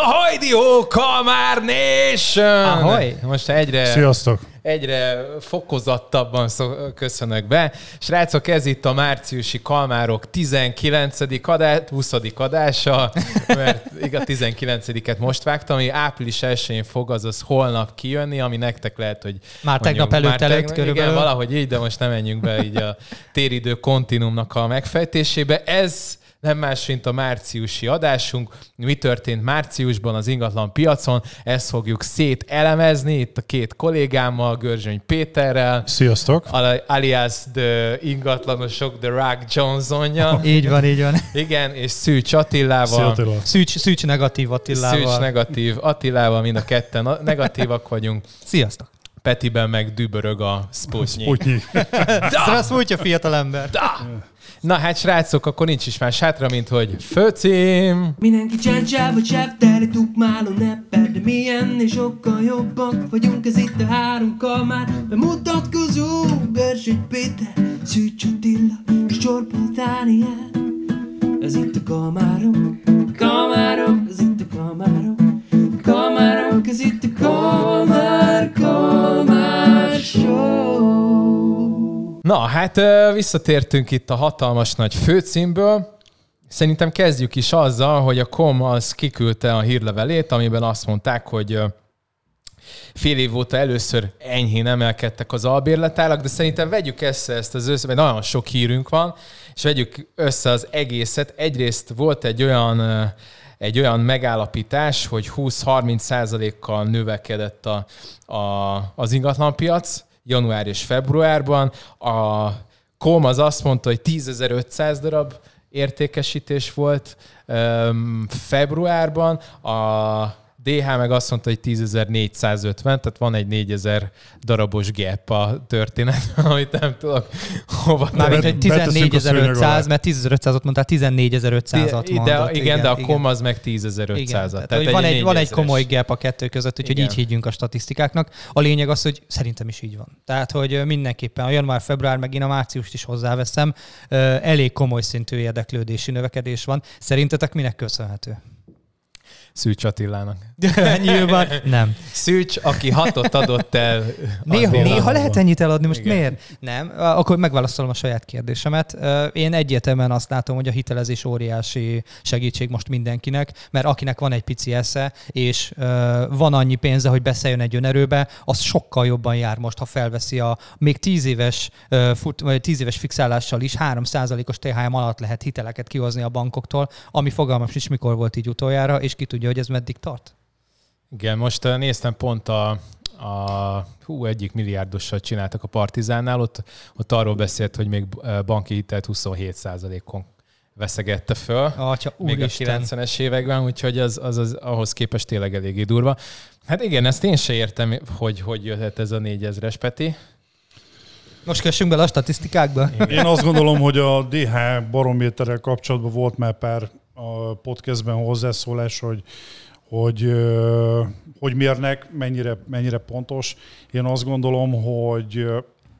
Hajdi ho, Kalmár Nation! Ahoy! Most egyre, Sziasztok! egyre fokozottabban szó, köszönök be. Srácok, ez itt a márciusi Kalmárok 19. adás, 20. adása, mert igaz, 19-et most vágtam, ami április 1-én fog, azaz holnap kijönni, ami nektek lehet, hogy Már tegnap előtt már előtt tegnap, körülbelül. Igen, valahogy így, de most nem menjünk be így a téridő kontinumnak a megfejtésébe. Ez nem más, mint a márciusi adásunk. Mi történt márciusban az ingatlan piacon, ezt fogjuk szételemezni itt a két kollégámmal, Görzsöny Péterrel, Sziasztok! ali- alias the ingatlanosok, the Rock Johnsonja. Így van, így van. Igen, és Szűcs Attilával. Szia Attila! Szűcs, szűcs negatív Attilával. Szűcs negatív Attilával, mind a ketten negatívak vagyunk. Sziasztok. Petiben meg dübörög a Sputnik. Putyi. Szaraszmújtja fiatal ember. Na hát srácok, akkor nincs is más hátra, mint hogy főcím. Mindenki csendse, vagy sefteli, tukmáló neppel, de milyen és sokkal jobbak vagyunk, ez itt a három kamár. Bemutatkozó, Bersőgy Péter, Szűcs Attila és Csorba Dániel. Ez itt a kamárok, kamárok, ez itt a kamárok, kamárok, ez itt a kamár, kamár show. Na, hát visszatértünk itt a hatalmas nagy főcímből. Szerintem kezdjük is azzal, hogy a KOM az kiküldte a hírlevelét, amiben azt mondták, hogy fél év óta először enyhén emelkedtek az albérletárak, de szerintem vegyük össze ezt az össze, mert nagyon sok hírünk van, és vegyük össze az egészet. Egyrészt volt egy olyan egy olyan megállapítás, hogy 20-30 százalékkal növekedett a, a, az ingatlanpiac január és februárban. A KOM az azt mondta, hogy 10.500 darab értékesítés volt öm, februárban, a DH meg azt mondta, hogy 10.450, tehát van egy 4000 darabos gap a történetben, amit nem tudok hova Mármint, hogy Beteszünk a szőnyeg alá. 14500, mert 10500-ot mondtál, 14500-at de, mondott. igen, de a igen. kom az meg 10.500. Igen, Tehát, tehát, van, egy, van egy 4000-es. komoly gap a kettő között, úgyhogy Igen. így higgyünk a statisztikáknak. A lényeg az, hogy szerintem is így van. Tehát, hogy mindenképpen a január-február, meg én a márciust is hozzáveszem, elég komoly szintű érdeklődési növekedés van. Szerintetek minek köszönhető? Szűcs Attilának. Nyilván nem. Szűcs, aki hatot adott el. Néha, néha lehet ennyit eladni, most Igen. miért? Nem, akkor megválaszolom a saját kérdésemet. Én egyértelműen azt látom, hogy a hitelezés óriási segítség most mindenkinek, mert akinek van egy pici esze, és van annyi pénze, hogy beszéljön egy önerőbe, az sokkal jobban jár most, ha felveszi a még 10 éves, fut, vagy 10 éves fixálással is 3%-os THM alatt lehet hiteleket kihozni a bankoktól, ami fogalmam is mikor volt így utoljára, és ki tudja, hogy ez meddig tart. Igen, most uh, néztem pont a, a hú, egyik milliárdossal csináltak a Partizánnál, ott, ott arról beszélt, hogy még uh, banki hitelt 27%-on veszegette föl. Atya, még a úristen. 90-es években, úgyhogy az, az, az ahhoz képest tényleg eléggé durva. Hát igen, ezt én se értem, hogy hogy jöhet ez a 4000-es Peti. Most kössünk bele a statisztikákba. Én azt gondolom, hogy a DH barométerrel kapcsolatban volt már pár a podcastben hozzászólás, hogy hogy, hogy mérnek, mennyire, mennyire pontos. Én azt gondolom, hogy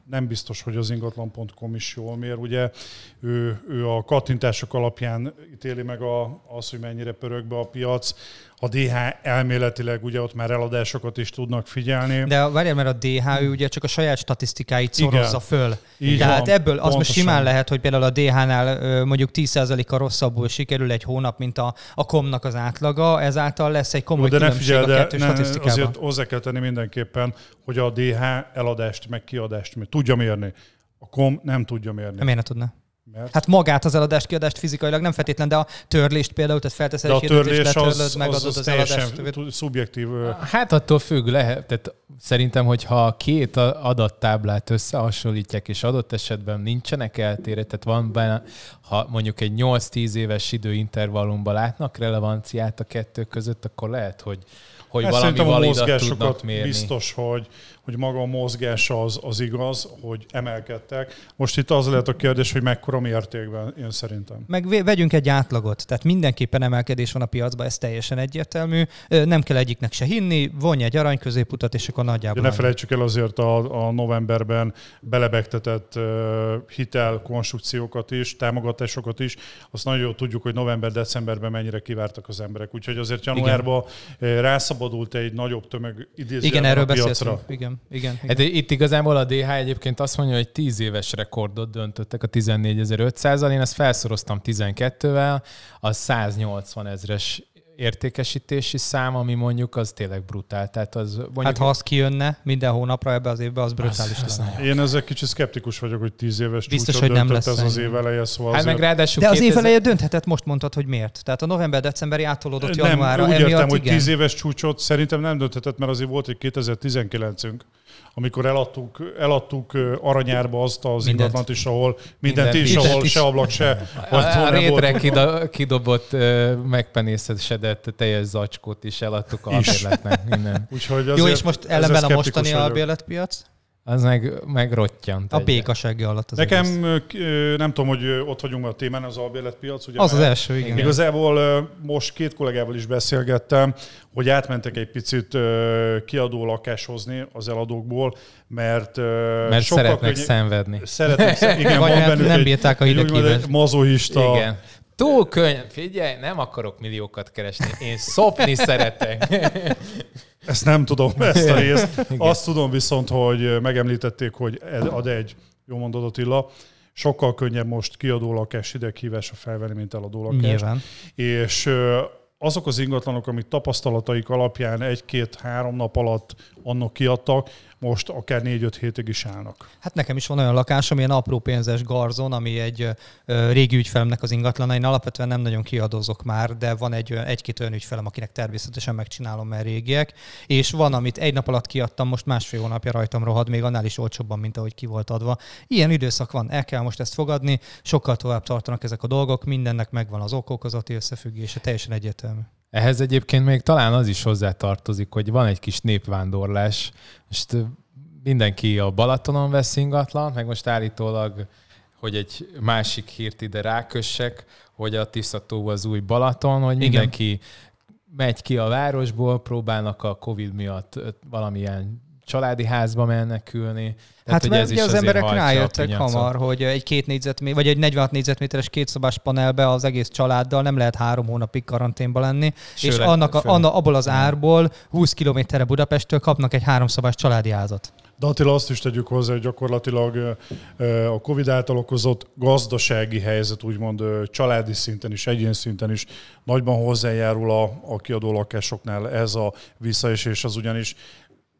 nem biztos, hogy az ingatlan.com is jól mér. Ugye ő, ő a kattintások alapján ítéli meg a, az, hogy mennyire pörög be a piac. A DH elméletileg ugye ott már eladásokat is tudnak figyelni. De várjál, mert a DH ő ugye csak a saját statisztikáit Igen. szorozza föl. Így Tehát van, ebből az most simán lehet, hogy például a DH-nál mondjuk 10%-kal rosszabbul sikerül egy hónap, mint a, a komnak az átlaga, ezáltal lesz egy komoly de ne különbség figyelj, a de kettő ne, statisztikában. azért hozzá kell tenni mindenképpen, hogy a DH eladást meg kiadást tudja mérni. A KOM nem tudja mérni. Miért ne tudna? Mert Hát magát az eladást, kiadást fizikailag nem feltétlen, de a törlést például, tehát felteszel de a törlés az, az, megadod az, az, teljesen eladást. szubjektív. Hát attól függ, lehet. Tehát szerintem, hogyha a két adattáblát összehasonlítják, és adott esetben nincsenek eltérő, tehát van benne, ha mondjuk egy 8-10 éves időintervallumban látnak relevanciát a kettő között, akkor lehet, hogy, hogy Hát valami validat tudnak mérni. biztos, hogy, hogy maga a mozgás az, az igaz, hogy emelkedtek. Most itt az lehet a kérdés, hogy mekkora mértékben, én szerintem. Meg vegyünk egy átlagot, tehát mindenképpen emelkedés van a piacban, ez teljesen egyértelmű. Nem kell egyiknek se hinni, vonj egy arany középutat, és akkor De nagyjából. ne annyi. felejtsük el azért a, a novemberben belebegtetett hitel konstrukciókat is, támogatásokat is. Azt nagyon jól tudjuk, hogy november-decemberben mennyire kivártak az emberek. Úgyhogy azért januárban uh, rászabadult egy nagyobb tömeg idézőjelben Igen, erről a piacra. beszéltünk. Igen, igen. igen. Hát itt igazából a DH egyébként azt mondja, hogy 10 éves rekordot döntöttek a 14.500-al, én ezt felszoroztam 12-vel, az 180 ezres értékesítési szám, ami mondjuk az tényleg brutál. Tehát az mondjuk, Hát ha az kijönne minden hónapra ebbe az évbe, az brutális az lenne. Én ezzel kicsit szkeptikus vagyok, hogy 10 éves Biztos, csúcsot hogy nem döntött lesz ez az év eleje, szóval hát meg ráadásul De az év 2000 eleje dönthetett, most mondtad, hogy miért. Tehát a november-decemberi átolódott nem, januárra, úgy emiatt értem, hogy. 10 éves csúcsot szerintem nem dönthetett, mert azért volt egy 2019-ünk, amikor eladtuk, eladtuk aranyárba azt az Mindent. ingatlant is, ahol mindent, Mindent is, ahol is. se ablak se. A, a rétre kida, kidobott, megpenészesedett teljes zacskót is eladtuk albérletnek. Úgyhogy Jó, és most ellenben a mostani albérletpiac? Az meg, meg rottyant. A békasegge alatt az egész. Nekem ö, nem tudom, hogy ott vagyunk a témán, az albérletpiac. Ugye, Az az első, igen. Igazából most két kollégával is beszélgettem, hogy átmentek egy picit kiadó lakás hozni az eladókból, mert, Mert sokkal szeretnek könnyebb- szenvedni. Szeretnek, igen, Vagy van bennük nem egy, bírták a egy hideg úgymond egy hívást. mazohista Igen. Túl könnyen. Figyelj, nem akarok milliókat keresni. Én szopni szeretek. Ezt nem tudom, ezt a részt. Igen. Azt tudom viszont, hogy megemlítették, hogy ed- ad egy, jó mondod Attila, sokkal könnyebb most kiadó lakás hideghívásra felvenni, mint eladó lakás. Nyilván. És azok az ingatlanok, amik tapasztalataik alapján egy-két-három nap alatt annak kiadtak, most akár négy-öt hétig is állnak. Hát nekem is van olyan lakásom, ilyen apró pénzes garzon, ami egy ö, régi ügyfelemnek az ingatlana. Én alapvetően nem nagyon kiadozok már, de van egy, egy-két olyan ügyfelem, akinek természetesen megcsinálom, mert régiek. És van, amit egy nap alatt kiadtam, most másfél hónapja rajtam rohad, még annál is olcsóbban, mint ahogy ki volt adva. Ilyen időszak van, el kell most ezt fogadni, sokkal tovább tartanak ezek a dolgok, mindennek megvan az okokozati összefüggése, teljesen egyértelmű. Ehhez egyébként még talán az is hozzá tartozik, hogy van egy kis népvándorlás. Ö, mindenki a Balatonon vesz ingatlant, meg most állítólag, hogy egy másik hírt ide rákössek, hogy a Tisztató az új Balaton, hogy Igen. mindenki megy ki a városból, próbálnak a Covid miatt valamilyen családi házba menekülni. Hát hogy mert ugye az emberek rájöttek hamar, hogy egy két négyzetméter, vagy egy 46 négyzetméteres kétszobás panelbe az egész családdal nem lehet három hónapig karanténba lenni, és Főleg- annak a, főleg- anna, abból az árból 20 kilométerre Budapesttől kapnak egy háromszobás családi házat. De Attila azt is tegyük hozzá, hogy gyakorlatilag a Covid által okozott gazdasági helyzet, úgymond családi szinten is, egyén szinten is nagyban hozzájárul a, a kiadó lakásoknál ez a visszaesés, az ugyanis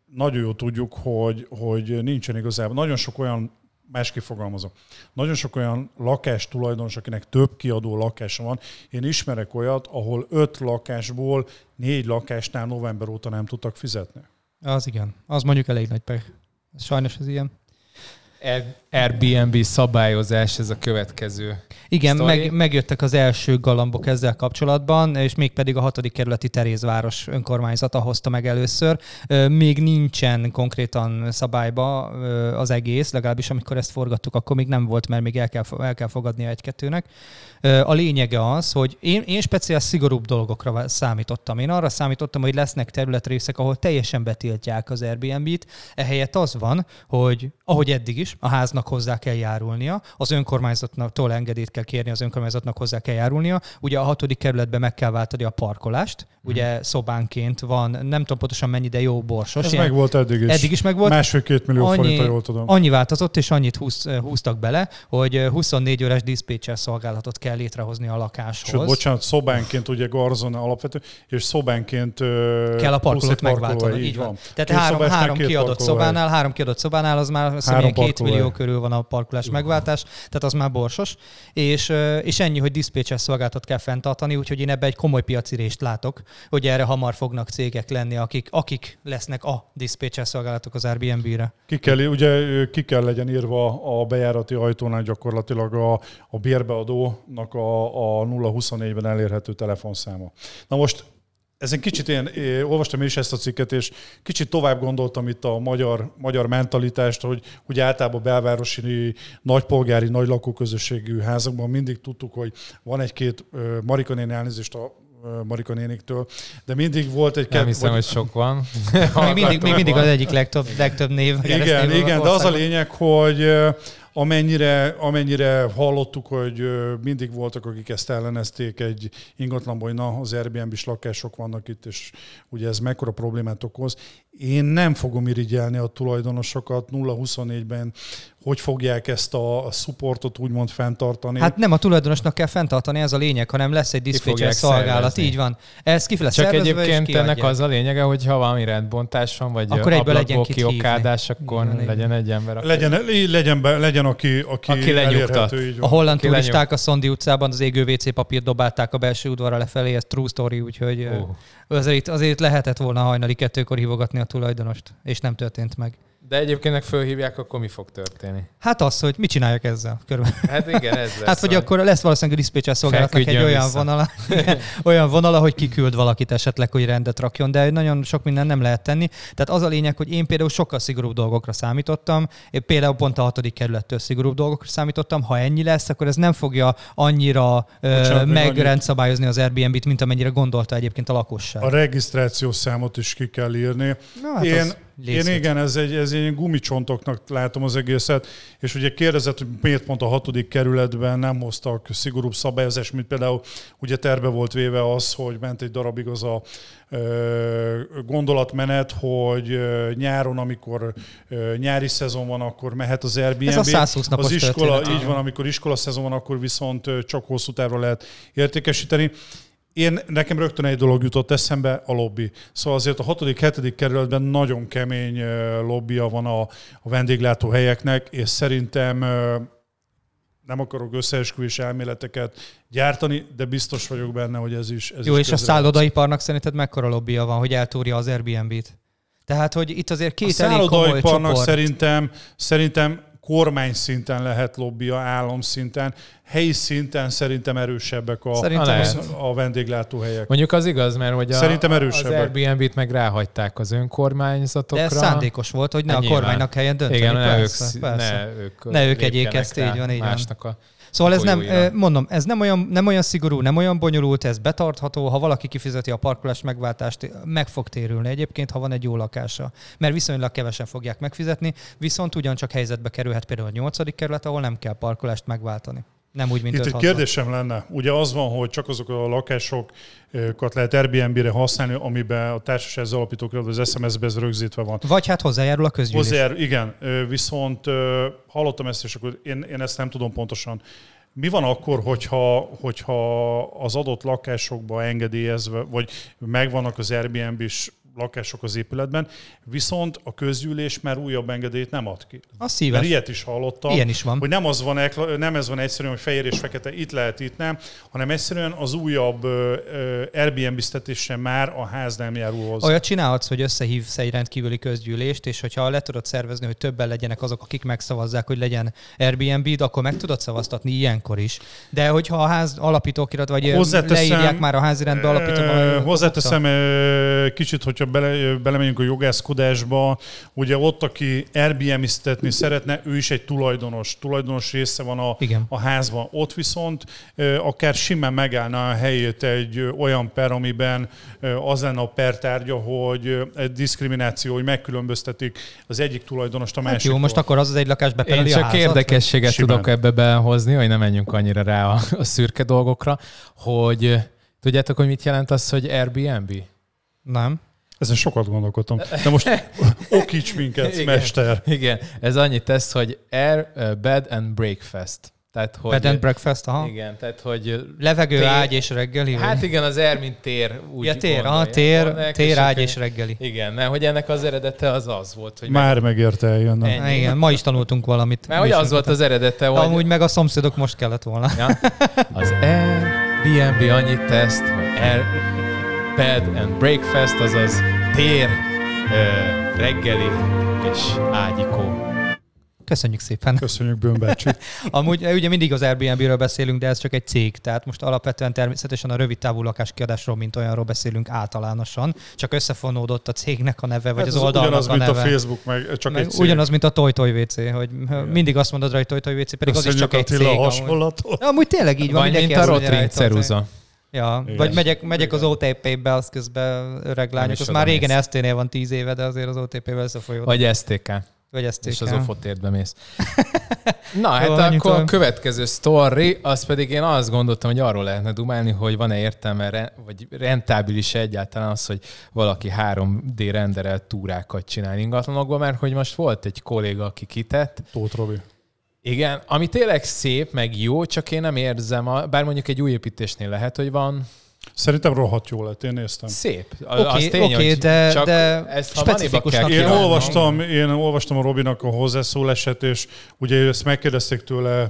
nagyon jól tudjuk, hogy, hogy nincsen igazából. Nagyon sok olyan, másképp fogalmazom, nagyon sok olyan lakás tulajdonos, akinek több kiadó lakása van. Én ismerek olyat, ahol öt lakásból négy lakásnál november óta nem tudtak fizetni. Az igen, az mondjuk elég nagy pech. Sajnos ez ilyen. Air- Airbnb szabályozás, ez a következő. Igen, Sztori. meg, megjöttek az első galambok ezzel kapcsolatban, és mégpedig a hatodik kerületi Terézváros önkormányzata hozta meg először. Még nincsen konkrétan szabályba az egész, legalábbis amikor ezt forgattuk, akkor még nem volt, mert még el kell, el kell fogadnia egy-kettőnek. A lényege az, hogy én, én speciál szigorúbb dolgokra számítottam. Én arra számítottam, hogy lesznek területrészek, ahol teljesen betiltják az Airbnb-t. Ehelyett az van, hogy ahogy eddig is, a háznak hozzá kell járulnia, az önkormányzattól engedélyt kell kérni, az önkormányzatnak hozzá kell járulnia. Ugye a hatodik kerületben meg kell váltani a parkolást, ugye szobánként van, nem tudom pontosan mennyi, de jó borsos. Ez ilyen- meg volt eddig is. Eddig is megvolt. Másfél-két millió Annyi- forint, jól tudom. Annyi változott, és annyit húz, húztak bele, hogy 24 órás diszpécser szolgálatot kell létrehozni a lakáshoz. Sőt, bocsánat, szobánként ugye garzon alapvető, és szobánként kell a parkolót megváltani. Így van. Tehát Két három, három kiadott szobánál, három kiadott szobánál, az már azt hiszem, két parkolóhely. millió körül van a parkolás megváltás, tehát az már borsos. És, és ennyi, hogy diszpécser szolgáltat kell fenntartani, úgyhogy én ebbe egy komoly piaci részt látok, hogy erre hamar fognak cégek lenni, akik, akik lesznek a diszpécser szolgálatok az Airbnb-re. Ki kell, ugye ki kell legyen írva a bejárati ajtónál gyakorlatilag a, a bérbeadónak a, a 024-ben elérhető telefonszáma. Na most ezen kicsit én, én olvastam én is ezt a cikket, és kicsit tovább gondoltam itt a magyar, magyar mentalitást, hogy ugye általában belvárosi nagypolgári, nagy lakóközösségű házakban mindig tudtuk, hogy van egy-két Marika néni elnézést a Marika néniktől, de mindig volt egy... Nem hiszem, vagy... hogy sok van. még, mindig, még mindig az egyik legtöbb, legtöbb név. Igen, igen, de az a lényeg, hogy amennyire, amennyire hallottuk, hogy mindig voltak, akik ezt ellenezték egy ingatlanban, hogy na, az Airbnb-s lakások vannak itt, és ugye ez mekkora problémát okoz. Én nem fogom irigyelni a tulajdonosokat 0-24-ben, hogy fogják ezt a, a supportot úgymond fenntartani. Hát nem a tulajdonosnak kell fenntartani, ez a lényeg, hanem lesz egy diszpécser szolgálat, szervezni. így van. Ez ki lesz Csak egyébként ennek az a lényege, hogy ha valami rendbontás van, vagy akkor egyből legyen kiokádás, akkor legyen egy ember. Legyen, legyen, be, legyen aki, aki, aki lenyugtat. A holland aki turisták a Szondi utcában az égő WC papírt dobálták a belső udvarra lefelé, ez true story, úgyhogy uh. azért, azért lehetett volna hajnali kettőkor hívogatni a tulajdonost, és nem történt meg. De egyébként fölhívják, akkor mi fog történni? Hát az, hogy mit csinálják ezzel körülbelül. Hát igen, ez lesz. Hát, hogy akkor lesz valószínűleg a diszpécser szolgálatnak egy olyan vonala, olyan vonala, hogy kiküld valakit esetleg, hogy rendet rakjon, de nagyon sok minden nem lehet tenni. Tehát az a lényeg, hogy én például sokkal szigorúbb dolgokra számítottam. Én például pont a hatodik kerülettől szigorúbb dolgokra számítottam. Ha ennyi lesz, akkor ez nem fogja annyira Bocsánat, megrendszabályozni az Airbnb-t, mint amennyire gondolta egyébként a lakosság. A regisztrációs számot is ki kell írni. Na, hát én, az én igen, ez egy, ez egy gumicsontoknak látom az egészet, és ugye kérdezett, hogy miért pont a hatodik kerületben nem hoztak szigorúbb szabályozást, mint például ugye terve volt véve az, hogy ment egy darabig az a ö, gondolatmenet, hogy nyáron, amikor ö, nyári szezon van, akkor mehet az Airbnb. Ez a 120 napos az iskola, így van, amikor iskola szezon van, akkor viszont csak hosszú távra lehet értékesíteni. Én, nekem rögtön egy dolog jutott eszembe, a lobby. Szóval azért a 6.-7. kerületben nagyon kemény lobbia van a, a vendéglátóhelyeknek, és szerintem nem akarok összeesküvés elméleteket gyártani, de biztos vagyok benne, hogy ez is ez Jó, is és a szállodaiparnak szerinted mekkora lobbia van, hogy eltúrja az Airbnb-t? Tehát, hogy itt azért két a elég komoly csoport. szerintem, szerintem kormány szinten lehet lobbia, állam szinten, helyi szinten szerintem erősebbek a, szerintem az, a vendéglátóhelyek. Mondjuk az igaz, mert hogy a, szerintem erősebbek. az Airbnb-t meg ráhagyták az önkormányzatokra. De ez szándékos volt, hogy ne a kormánynak helyen dönteni. Igen, ne persze, ők, persze. ne ők, ne ők egyék ezt, így van, így van. A Szóval ez nem, mondom, ez nem olyan, nem olyan szigorú, nem olyan bonyolult, ez betartható. Ha valaki kifizeti a parkolás megváltást, meg fog térülni egyébként, ha van egy jó lakása. Mert viszonylag kevesen fogják megfizetni, viszont ugyancsak helyzetbe kerülhet például a nyolcadik kerület, ahol nem kell parkolást megváltani. Nem úgy, mint Itt egy kérdésem lenne. Ugye az van, hogy csak azok a lakásokat lehet Airbnb-re használni, amiben a társaság alapítók az SMS-be ez rögzítve van. Vagy hát hozzájárul a közgyűlés. Hozzájárul, igen. Viszont hallottam ezt, és akkor én, én ezt nem tudom pontosan. Mi van akkor, hogyha, hogyha az adott lakásokba engedélyezve, vagy megvannak az Airbnb-s lakások az épületben, viszont a közgyűlés már újabb engedélyt nem ad ki. A szíves. Mert ilyet is hallottam, Ilyen is van. hogy nem, az van, nem ez van egyszerűen, hogy fehér és fekete itt lehet, itt nem, hanem egyszerűen az újabb Airbnb-ztetése már a ház nem járul hozzá. Olyat csinálhatsz, hogy összehívsz egy rendkívüli közgyűlést, és hogyha le tudod szervezni, hogy többen legyenek azok, akik megszavazzák, hogy legyen Airbnb, akkor meg tudod szavaztatni ilyenkor is. De hogyha a ház alapítókirat, vagy leírják már a házirendbe alapítóban. Hozzáteszem kicsit, hogyha hogyha bele, belemegyünk a jogászkodásba, ugye ott, aki Airbnb-ztetni szeretne, ő is egy tulajdonos, tulajdonos része van a, Igen. a házban. Ott viszont akár simán megállna a helyét egy olyan per, amiben az lenne a pertárgya, hogy egy diszkrimináció, hogy megkülönböztetik az egyik tulajdonost a hát Jó, most akkor az az egy lakás bepereli Én csak a érdekességet simán. tudok ebbe behozni, hogy nem menjünk annyira rá a, a szürke dolgokra, hogy tudjátok, hogy mit jelent az, hogy Airbnb? Nem. Ezen sokat gondolkodtam. De most okíts minket, igen, mester. Igen, ez annyit tesz, hogy Air Bed and Breakfast. Tehát, hogy, Bed and breakfast, aha. Igen, tehát hogy... Levegő, tér, ágy és reggeli? Hát igen, az air, mint tér. Úgy ja, tér, aha, tér, vannak, tér, ágy és reggeli. Igen, mert hogy ennek az eredete az az volt, hogy... Már meg... megérte eljönni. Igen, ma is tanultunk valamit. Mert hogy az volt az eredete, hogy... Amúgy meg a szomszédok most kellett volna. Ja. Az Airbnb annyit teszt, hogy Air, Bed and Breakfast, azaz tér, reggeli és ágyikó. Köszönjük szépen. Köszönjük Bömbácsi. Amúgy ugye mindig az Airbnb-ről beszélünk, de ez csak egy cég, tehát most alapvetően természetesen a rövid távú lakáskiadásról, mint olyanról beszélünk általánosan, csak összefonódott a cégnek a neve, vagy Hát az ez oldalnak ugyanaz, a mint neve. a Facebook, meg csak meg egy cég. ugyanaz, mint a Toy Toy WC, hogy mindig azt mondod rá, hogy Toy Toy WC, pedig az is Köszönjük csak egy cég. a Amúgy. hasonlatot. Amúgy tényleg így van, Vagy mindenki mint a azt mondja rá, Ja, Igen. vagy megyek, megyek az. OTP-be, az közben öreg lányok, az már régen mész. ST-nél van 10 éve, de azért az OTP-vel összefolyódott. Vagy STK. vagy STK. És az ofotértbe mész. Na, hát Jó, akkor a következő sztori, az pedig én azt gondoltam, hogy arról lehetne dumálni, hogy van-e értelme, vagy rentábilis egyáltalán az, hogy valaki 3D renderelt túrákat csinál ingatlanokból, mert hogy most volt egy kolléga, aki kitett, Tóth Robi. Igen, ami tényleg szép, meg jó, csak én nem érzem, a, bár mondjuk egy új építésnél lehet, hogy van Szerintem rohadt jó lett, én néztem. szép. Oké, tény, oké, hogy de- csak de ezt, specifikusnak kell Én olvastam, én olvastam a Robinak a hozzászólását, és ugye ezt megkérdezték tőle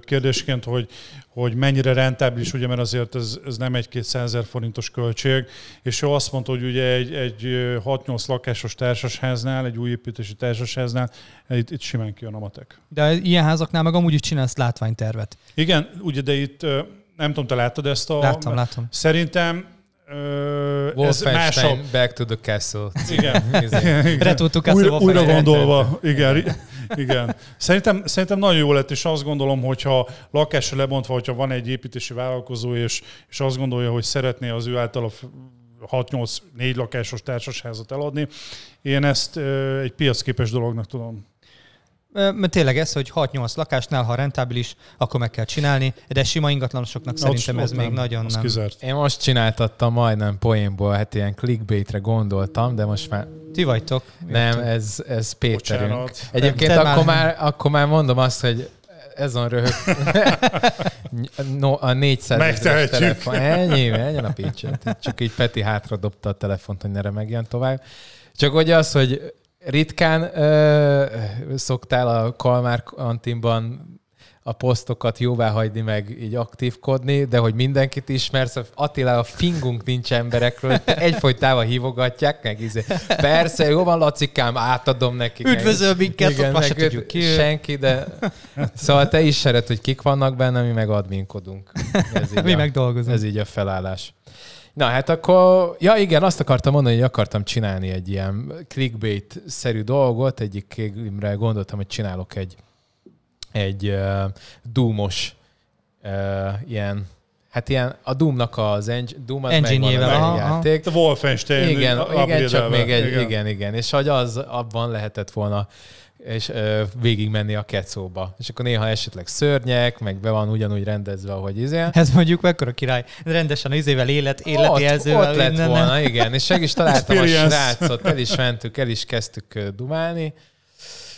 kérdésként, hogy, hogy mennyire rentábilis, ugye, mert azért ez, ez nem egy-két százezer forintos költség, és ő azt mondta, hogy ugye egy, egy ö, 6-8 lakásos társasháznál, egy új építési társasháznál, itt, itt simán kijön a matek. De ilyen házaknál meg amúgy is csinálsz látványtervet. Igen, ugye, de itt nem tudom, te láttad ezt a... Láttam, láttam. Szerintem ö, ez másabb. Back to the Castle. Igen. Izé. Ezt újra, a újra Wolfenstein. gondolva, igen, igen. Szerintem, szerintem nagyon jó lett, és azt gondolom, hogyha lakásra lebontva, hogyha van egy építési vállalkozó, és, és azt gondolja, hogy szeretné az ő által 6-8 négy lakásos társasházat eladni, én ezt egy piacképes dolognak tudom. Mert tényleg ez, hogy 6-8 lakásnál, ha rentábilis, akkor meg kell csinálni, de sima ingatlanosoknak szerintem ez ott még nem, nagyon nem. Kizárt. Én most csináltattam majdnem poénból, hát ilyen clickbaitre gondoltam, de most már Ti vagytok. nem, ez, ez Péterünk. Bocsánat. Egyébként Te akkor már- már, akkor már mondom azt, hogy ez on röhög. no, a 400 ezeres Megtehetjük. telefon. Ennyi, ennyi a pincset. Csak így Peti hátra dobta a telefont, hogy ne remegjen tovább. Csak ugye az, hogy ritkán ö, szoktál a Kalmár Antimban a posztokat jóvá hagyni, meg így aktívkodni, de hogy mindenkit ismersz, Attila, a fingunk nincs emberekről, egyfolytában hívogatják, meg izé. Persze, jó van, Lacikám, átadom nekik. Üdvözöl minket, Igen, se meg őt tudjuk ki. Senki, de... Szóval te is seret, hogy kik vannak benne, mi meg adminkodunk. Ez így, Mi a, meg dolgozunk. ez így a felállás. Na hát akkor, ja igen, azt akartam mondani, hogy akartam csinálni egy ilyen clickbait-szerű dolgot, egyik képimre gondoltam, hogy csinálok egy, egy uh, Doom-os uh, ilyen, hát ilyen, a Doom-nak az eng- Doom az Engine-jével, megvan a játék. A Wolfenstein Igen, igen, csak még egy, igen. igen, igen. És hogy az abban lehetett volna és ö, végig menni a kecóba. És akkor néha esetleg szörnyek, meg be van ugyanúgy rendezve, ahogy izé. Ez mondjuk mekkora király. Rendesen az izével élet, ott, életjelzővel. ott lett innen, volna, igen. És meg is találtam a srácot, el is mentük, el is kezdtük dumálni.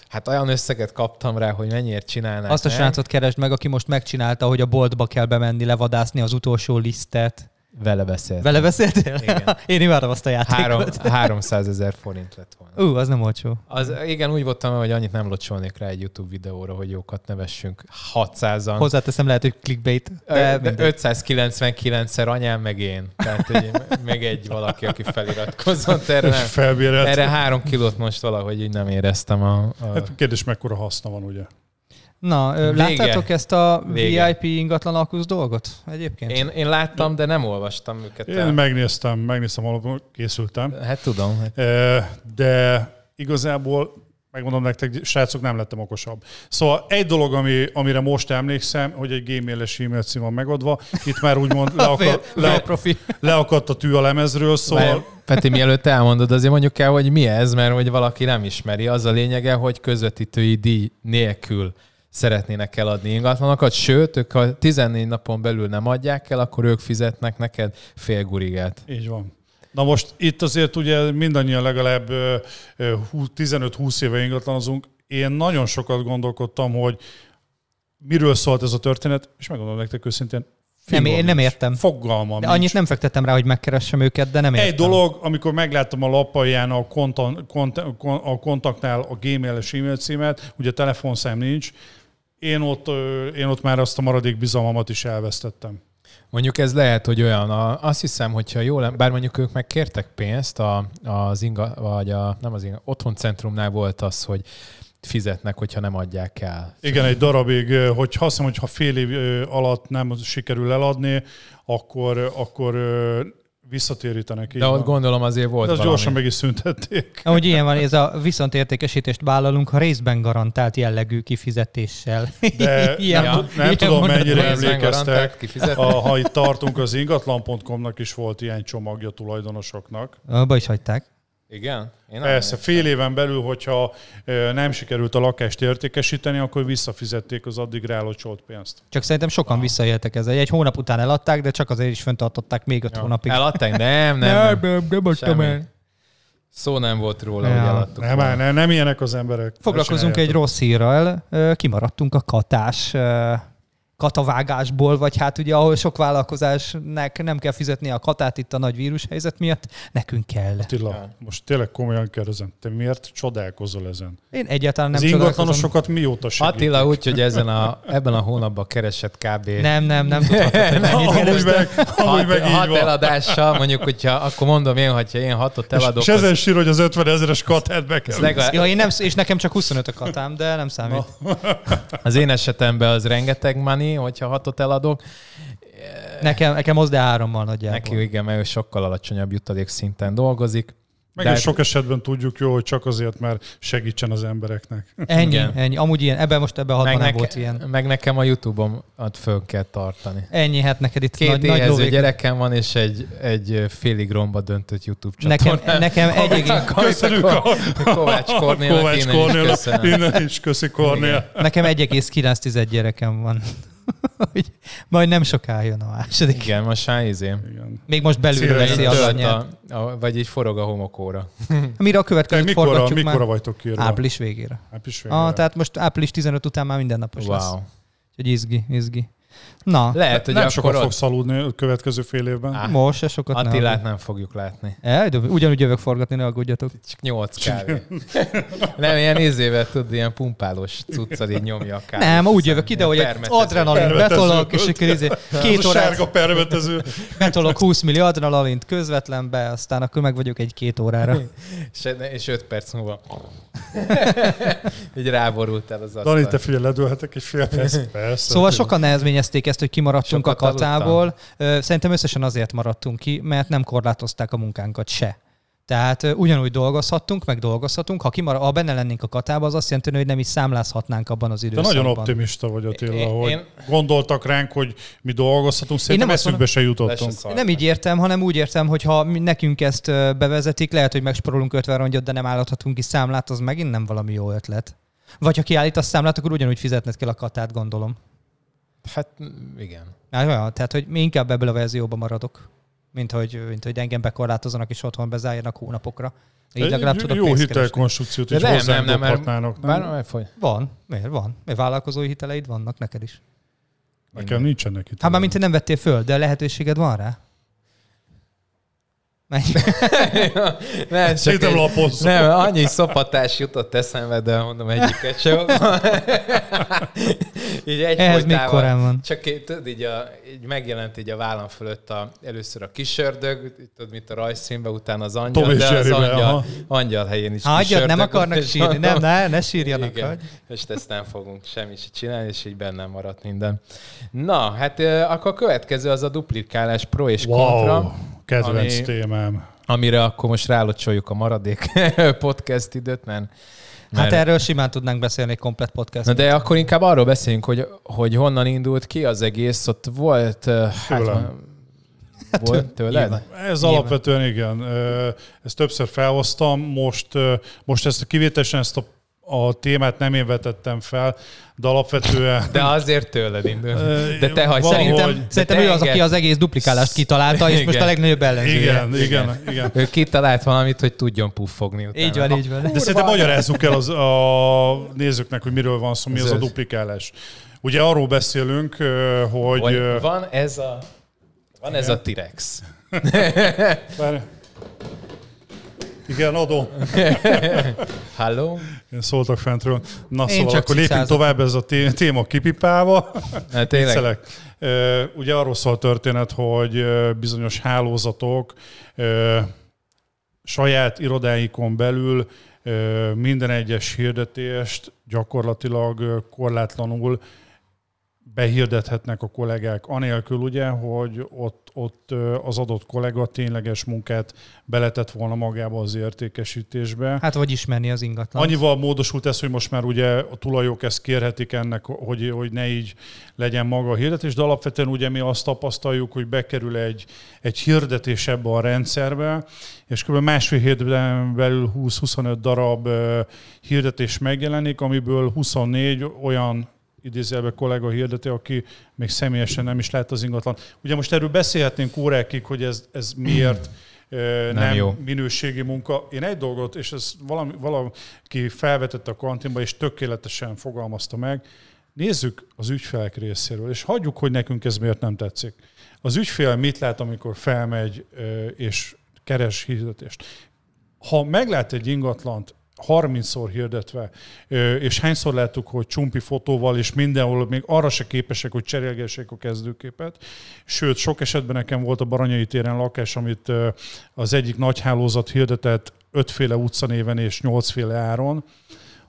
Hát olyan összeget kaptam rá, hogy mennyiért csinálnák Azt a srácot keresd meg, aki most megcsinálta, hogy a boltba kell bemenni, levadászni az utolsó lisztet. Vele beszélt. Vele beszéltél? Igen. Én imádom azt a Három, játékot. 300 ezer forint lett volna. Ú, az nem olcsó. Az, igen, úgy voltam, hogy annyit nem locsolnék rá egy YouTube videóra, hogy jókat nevessünk. 600-an. Hozzáteszem, lehet, hogy clickbait. De, De, de mindegy. 599-szer anyám, meg én. Tehát hogy még egy valaki, aki feliratkozott erre. Felbérelt. Erre három kilót most valahogy így nem éreztem a... a... Hát kérdés, mekkora haszna van, ugye? Na, Vége. láttátok ezt a Vége. VIP ingatlan alkusz dolgot egyébként? Én, én láttam, de nem olvastam őket. Én el. megnéztem, megnéztem, alapon készültem. Hát tudom. Hát. De igazából megmondom nektek, srácok, nem lettem okosabb. Szóval egy dolog, ami, amire most emlékszem, hogy egy gmail-es e-mail cím van megadva, itt már úgymond leakadt, le, profi. leakadt a tű a lemezről, Szóval... szóval Peti, mielőtt elmondod, azért mondjuk el, hogy mi ez, mert hogy valaki nem ismeri. Az a lényege, hogy közvetítői díj nélkül szeretnének eladni ingatlanokat, sőt, ők ha 14 napon belül nem adják el, akkor ők fizetnek neked fél gurigát. így van. Na most itt azért ugye mindannyian legalább ö, ö, hú- 15-20 éve ingatlanozunk. Én nagyon sokat gondolkodtam, hogy miről szólt ez a történet, és megmondom nektek őszintén, Nem, én nem nincs. értem. Fogalmam De nincs. annyit nem fektettem rá, hogy megkeressem őket, de nem értem. Egy dolog, amikor megláttam a lapalján a, konta, kont, a kontaktnál a gmail-es e-mail címet, ugye telefonszám nincs, én ott, én ott már azt a maradék bizalmamat is elvesztettem. Mondjuk ez lehet, hogy olyan, a, azt hiszem, hogyha jól, bár mondjuk ők meg kértek pénzt, a, az inga, vagy a, nem az inga, otthoncentrumnál volt az, hogy fizetnek, hogyha nem adják el. Igen, egy darabig, hogy azt hiszem, hogy ha fél év alatt nem sikerül eladni, akkor, akkor visszatérítenek. De ott van. gondolom azért volt De valami. gyorsan meg is szüntették. Ahogy ilyen van, ez a viszontértékesítést vállalunk a részben garantált jellegű kifizetéssel. De Ilyen- nem, Ja. tud- nem ilyen tudom, mondat- mennyire emlékeztek. A, ha itt tartunk, az ingatlan.com-nak is volt ilyen csomagja tulajdonosoknak. Abba is hagyták. Igen? Én nem Persze, fél éven belül, hogyha nem sikerült a lakást értékesíteni, akkor visszafizették az addig rálocsolt pénzt. Csak szerintem sokan visszaéltek ezzel. Egy hónap után eladták, de csak azért is fenntartották még öt Ja. hónapig. Eladták? Nem, nem. nem. nem, nem adtam el. Szó nem volt róla, Ja. hogy eladtuk. Nem, volna. nem, nem, nem ilyenek az emberek. Foglalkozunk egy rossz hírrel. Ö, Kimaradtunk a katás katavágásból, vagy hát ugye ahol sok vállalkozásnak nem kell fizetni a katát itt a nagy vírushelyzet miatt, nekünk kell. Attila, Ja. most tényleg komolyan kérdezem, te miért csodálkozol ezen? Én egyáltalán nem az ingatlanosokat mióta segítik? Attila úgy, hogy ezen a, ebben a hónapban keresett kb. Nem, nem, nem tudhatod, hogy mennyit Amúgy kerestem. meg, amúgy hat, meg hat eladással, mondjuk, hogyha akkor mondom én, hogyha én hatot eladok, És ezen sír, hogy az 50 ezeres katát be kell. legalább, Ja, én nem, és nekem csak 25 a katám, de nem számít. az én esetemben az rengeteg money, hogyha hatot eladok. Nekem, nekem az de hárommal nagyjából. Neki igen, mert ő sokkal alacsonyabb jutalék szinten dolgozik. Meg De- is sok esetben tudjuk jó, hogy csak azért, mert segítsen az embereknek. Ennyi, Igen. ennyi. Amúgy ilyen, ebben most ebben a hatban nem volt ilyen. meg nekem a Youtube-om föl kell tartani. Ennyi, hát neked itt Két nagy, nagy lóvék. gyerekem van, és egy, egy félig romba döntött YouTube Nekem, csatornám. nekem egy egész, Köszönjük a Kovács Kornélnak Kovács innen is Kornél, köszönöm. innen is köszi Kornél. nekem 1,9 gyerekem van. Hogy Majd nem soká jön a második. Igen, most már izé. Igen. Még most Szélre veszi az anyját. a, a, vagy így forog a homokóra. Mire a Te következőt mikor, forgatjuk mikor már? vagytok írva? Április végére. Április végére. Ah, tehát most április 15 után már mindennapos lesz. Wow. Úgyhogy izgi, izgi. Na, Lehet, hogy nem akkor sokat ott fogsz aludni a következő fél évben. Á, most se sokat nem. Attilát nem fogjuk látni. E, de ugyanúgy jövök forgatni, ne aggódjatok. Csak nyolc kávé. nem, ilyen izével tud, ilyen pumpálós cuccal így nyomja a kávét. Nem, úgy jövök ide, hogy adrenalin betolok, és akkor izé, két órát sárga permetező. betolok 20 millió adrenalint közvetlen be, aztán akkor meg vagyok egy két órára. És, és öt perc múlva. így ráborultál az Dani, asztal. te figyelj, ledőlhetek egy fél perc? Persze. Szóval sokan nehezményezték ezt, hogy kimaradtunk Sokat a katából. Ö, Szerintem összesen azért maradtunk ki, mert nem korlátozták a munkánkat se. Tehát ugyanúgy dolgozhattunk, meg dolgozhatunk. Ha, kimar- ha benne lennénk a katába, az azt jelenti, hogy nem is számlázhatnánk abban az Te időszakban. nagyon optimista vagy Attila, Én- hogy én- gondoltak ránk, hogy mi dolgozhatunk, szerintem eszünkbe se jutottunk. se. Nem így értem, hanem úgy értem, hogy ha nekünk ezt bevezetik, lehet, hogy megsporolunk 50 rongyot, de nem állíthatunk ki számlát, az megint nem valami jó ötlet. Vagy ha kiállítasz számlát, akkor ugyanúgy fizetned kell a katát, gondolom. Hát igen. Olyan, tehát, hogy mi inkább ebből a verzióban maradok, mint hogy, mint hogy engem bekorlátozzanak és otthon bezárjanak hónapokra. Így legalább tudok jó hitelkonstrukciót is nem, nem, nem, mert nem? bár. Van. Miért van? Miért vállalkozói hiteleid vannak neked is? Nekem nincsenek itt. Hát már mint te nem vettél föl, de lehetőséged van rá? Menj. nem, csak Szerintem egy, lapozzon. nem, annyi szopatás jutott eszembe, de mondom egyiket sem. így egy Ehhez még korán van. Csak így, tudod, így, a, így megjelent így a vállam fölött a, először a kisördög, tudod, mint a rajzfilmben, utána az angyal, Tom de az angyal, aha. angyal helyén is Hagyjad, nem akarnak sírni. Nem, ne, ne sírjanak. Igen, Hagy. és ezt nem fogunk semmi se csinálni, és így bennem maradt minden. Na, hát akkor a következő az a duplikálás pro és kontra, Wow, kedvenc ami- témám. amire akkor most rálocsoljuk a maradék podcast időt, mert, Hát mert erről simán tudnánk beszélni egy komplet podcast. Na de akkor inkább arról beszéljünk, hogy, hogy honnan indult ki az egész. Ott volt... Hát, Tőlem. volt tőled? Nyilván. Ez Nyilván. alapvetően igen. Ezt többször felhoztam. Most, most ezt kivételesen ezt a, a témát nem én vetettem fel, de alapvetően... De azért tőled indult. Ö, De te hagy valahogy- szerintem, Szerintem de ő te az, aki az egész duplikálást kitalálta, és Igen. most a legnagyobb ellenzője. Igen, igen, igen. Ő kitalált valamit, hogy tudjon puffogni utána. Így van, így van. De szerintem magyarázzuk el az, a nézőknek, hogy miről van szó, mi az a duplikálás. Ugye arról beszélünk, hogy... Hogy van ez a... Van ez a T-rex. Igen, adó. Halló? Én szóltak fentről. Na Én szóval akkor lépjünk tovább, ez a té- téma kipipálva. Hát tényleg. Ugye arról szól a történet, hogy bizonyos hálózatok saját irodáikon belül Minden egyes hirdetést gyakorlatilag korlátlanul behirdethetnek a kollégák, anélkül ugye, hogy ott, ott az adott kollega tényleges munkát beletett volna magába az értékesítésbe. Hát vagy ismerni az ingatlan. Annyival módosult ez, hogy most már ugye a tulajok ezt kérhetik ennek, hogy, hogy ne így legyen maga a hirdetés, de alapvetően ugye mi azt tapasztaljuk, hogy bekerül egy, egy hirdetés ebbe a rendszerbe, és kb. másfél hétben belül 20-25 darab hirdetés megjelenik, amiből 24 olyan idézőjelben kollega hirdeti, aki még személyesen nem is lát az ingatlan. Ugye most erről beszélhetnénk órákig, hogy ez, ez miért nem, nem jó. minőségi munka. Én egy dolgot, és ez valami, valaki felvetette a kantinba, és tökéletesen fogalmazta meg, nézzük az ügyfelek részéről, és hagyjuk, hogy nekünk ez miért nem tetszik. Az ügyfél mit lát, amikor felmegy és keres hirdetést? Ha meglát egy ingatlant 30-szor hirdetve, és hányszor láttuk, hogy csumpi fotóval, és mindenhol még arra se képesek, hogy cserélgessék a kezdőképet. Sőt, sok esetben nekem volt a Baranyai téren lakás, amit az egyik nagy hálózat hirdetett ötféle utcanéven és nyolcféle áron,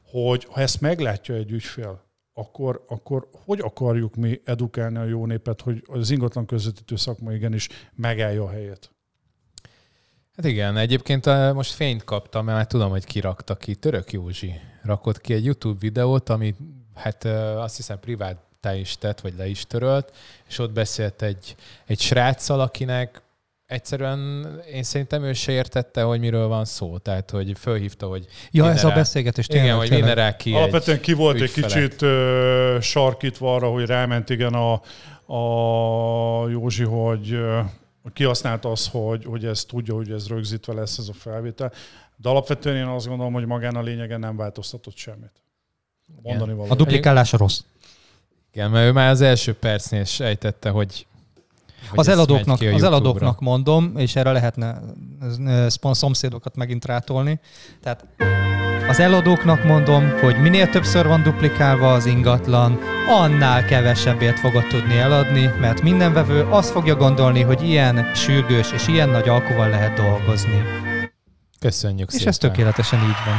hogy ha ezt meglátja egy ügyfél, akkor, akkor hogy akarjuk mi edukálni a jó népet, hogy az ingatlan közvetítő szakma igenis megállja a helyét? Hát igen, egyébként eh, most fényt kaptam, mert már tudom, hogy kirakta ki. Török Józsi rakott ki egy YouTube videót, ami hát eh, azt hiszem privát is tett, vagy le is törölt, és ott beszélt egy, egy sráccal, akinek egyszerűen én szerintem ő se értette, hogy miről van szó. Tehát, hogy fölhívta, hogy Ja, ez a rá- beszélgetés Igen, tényleg. hogy tényleg. vinne rá ki Alapvetően egy ki volt egy ügyfelet. kicsit ö, sarkítva arra, hogy ráment igen a, a Józsi, hogy ö, kihasználta az, hogy, hogy ez tudja, hogy ez rögzítve lesz ez a felvétel. De alapvetően én azt gondolom, hogy magán a lényegen nem változtatott semmit. Mondani való. A duplikálás rossz. Igen, mert ő már az első percnél sejtette, hogy, hogy Az eladóknak, az eladóknak mondom, és erre lehetne szomszédokat megint rátolni. Tehát az eladóknak mondom, hogy minél többször van duplikálva az ingatlan, annál kevesebbért fogod tudni eladni, mert minden vevő azt fogja gondolni, hogy ilyen sürgős és ilyen nagy alkuval lehet dolgozni. Köszönjük És szépen. ez tökéletesen így van.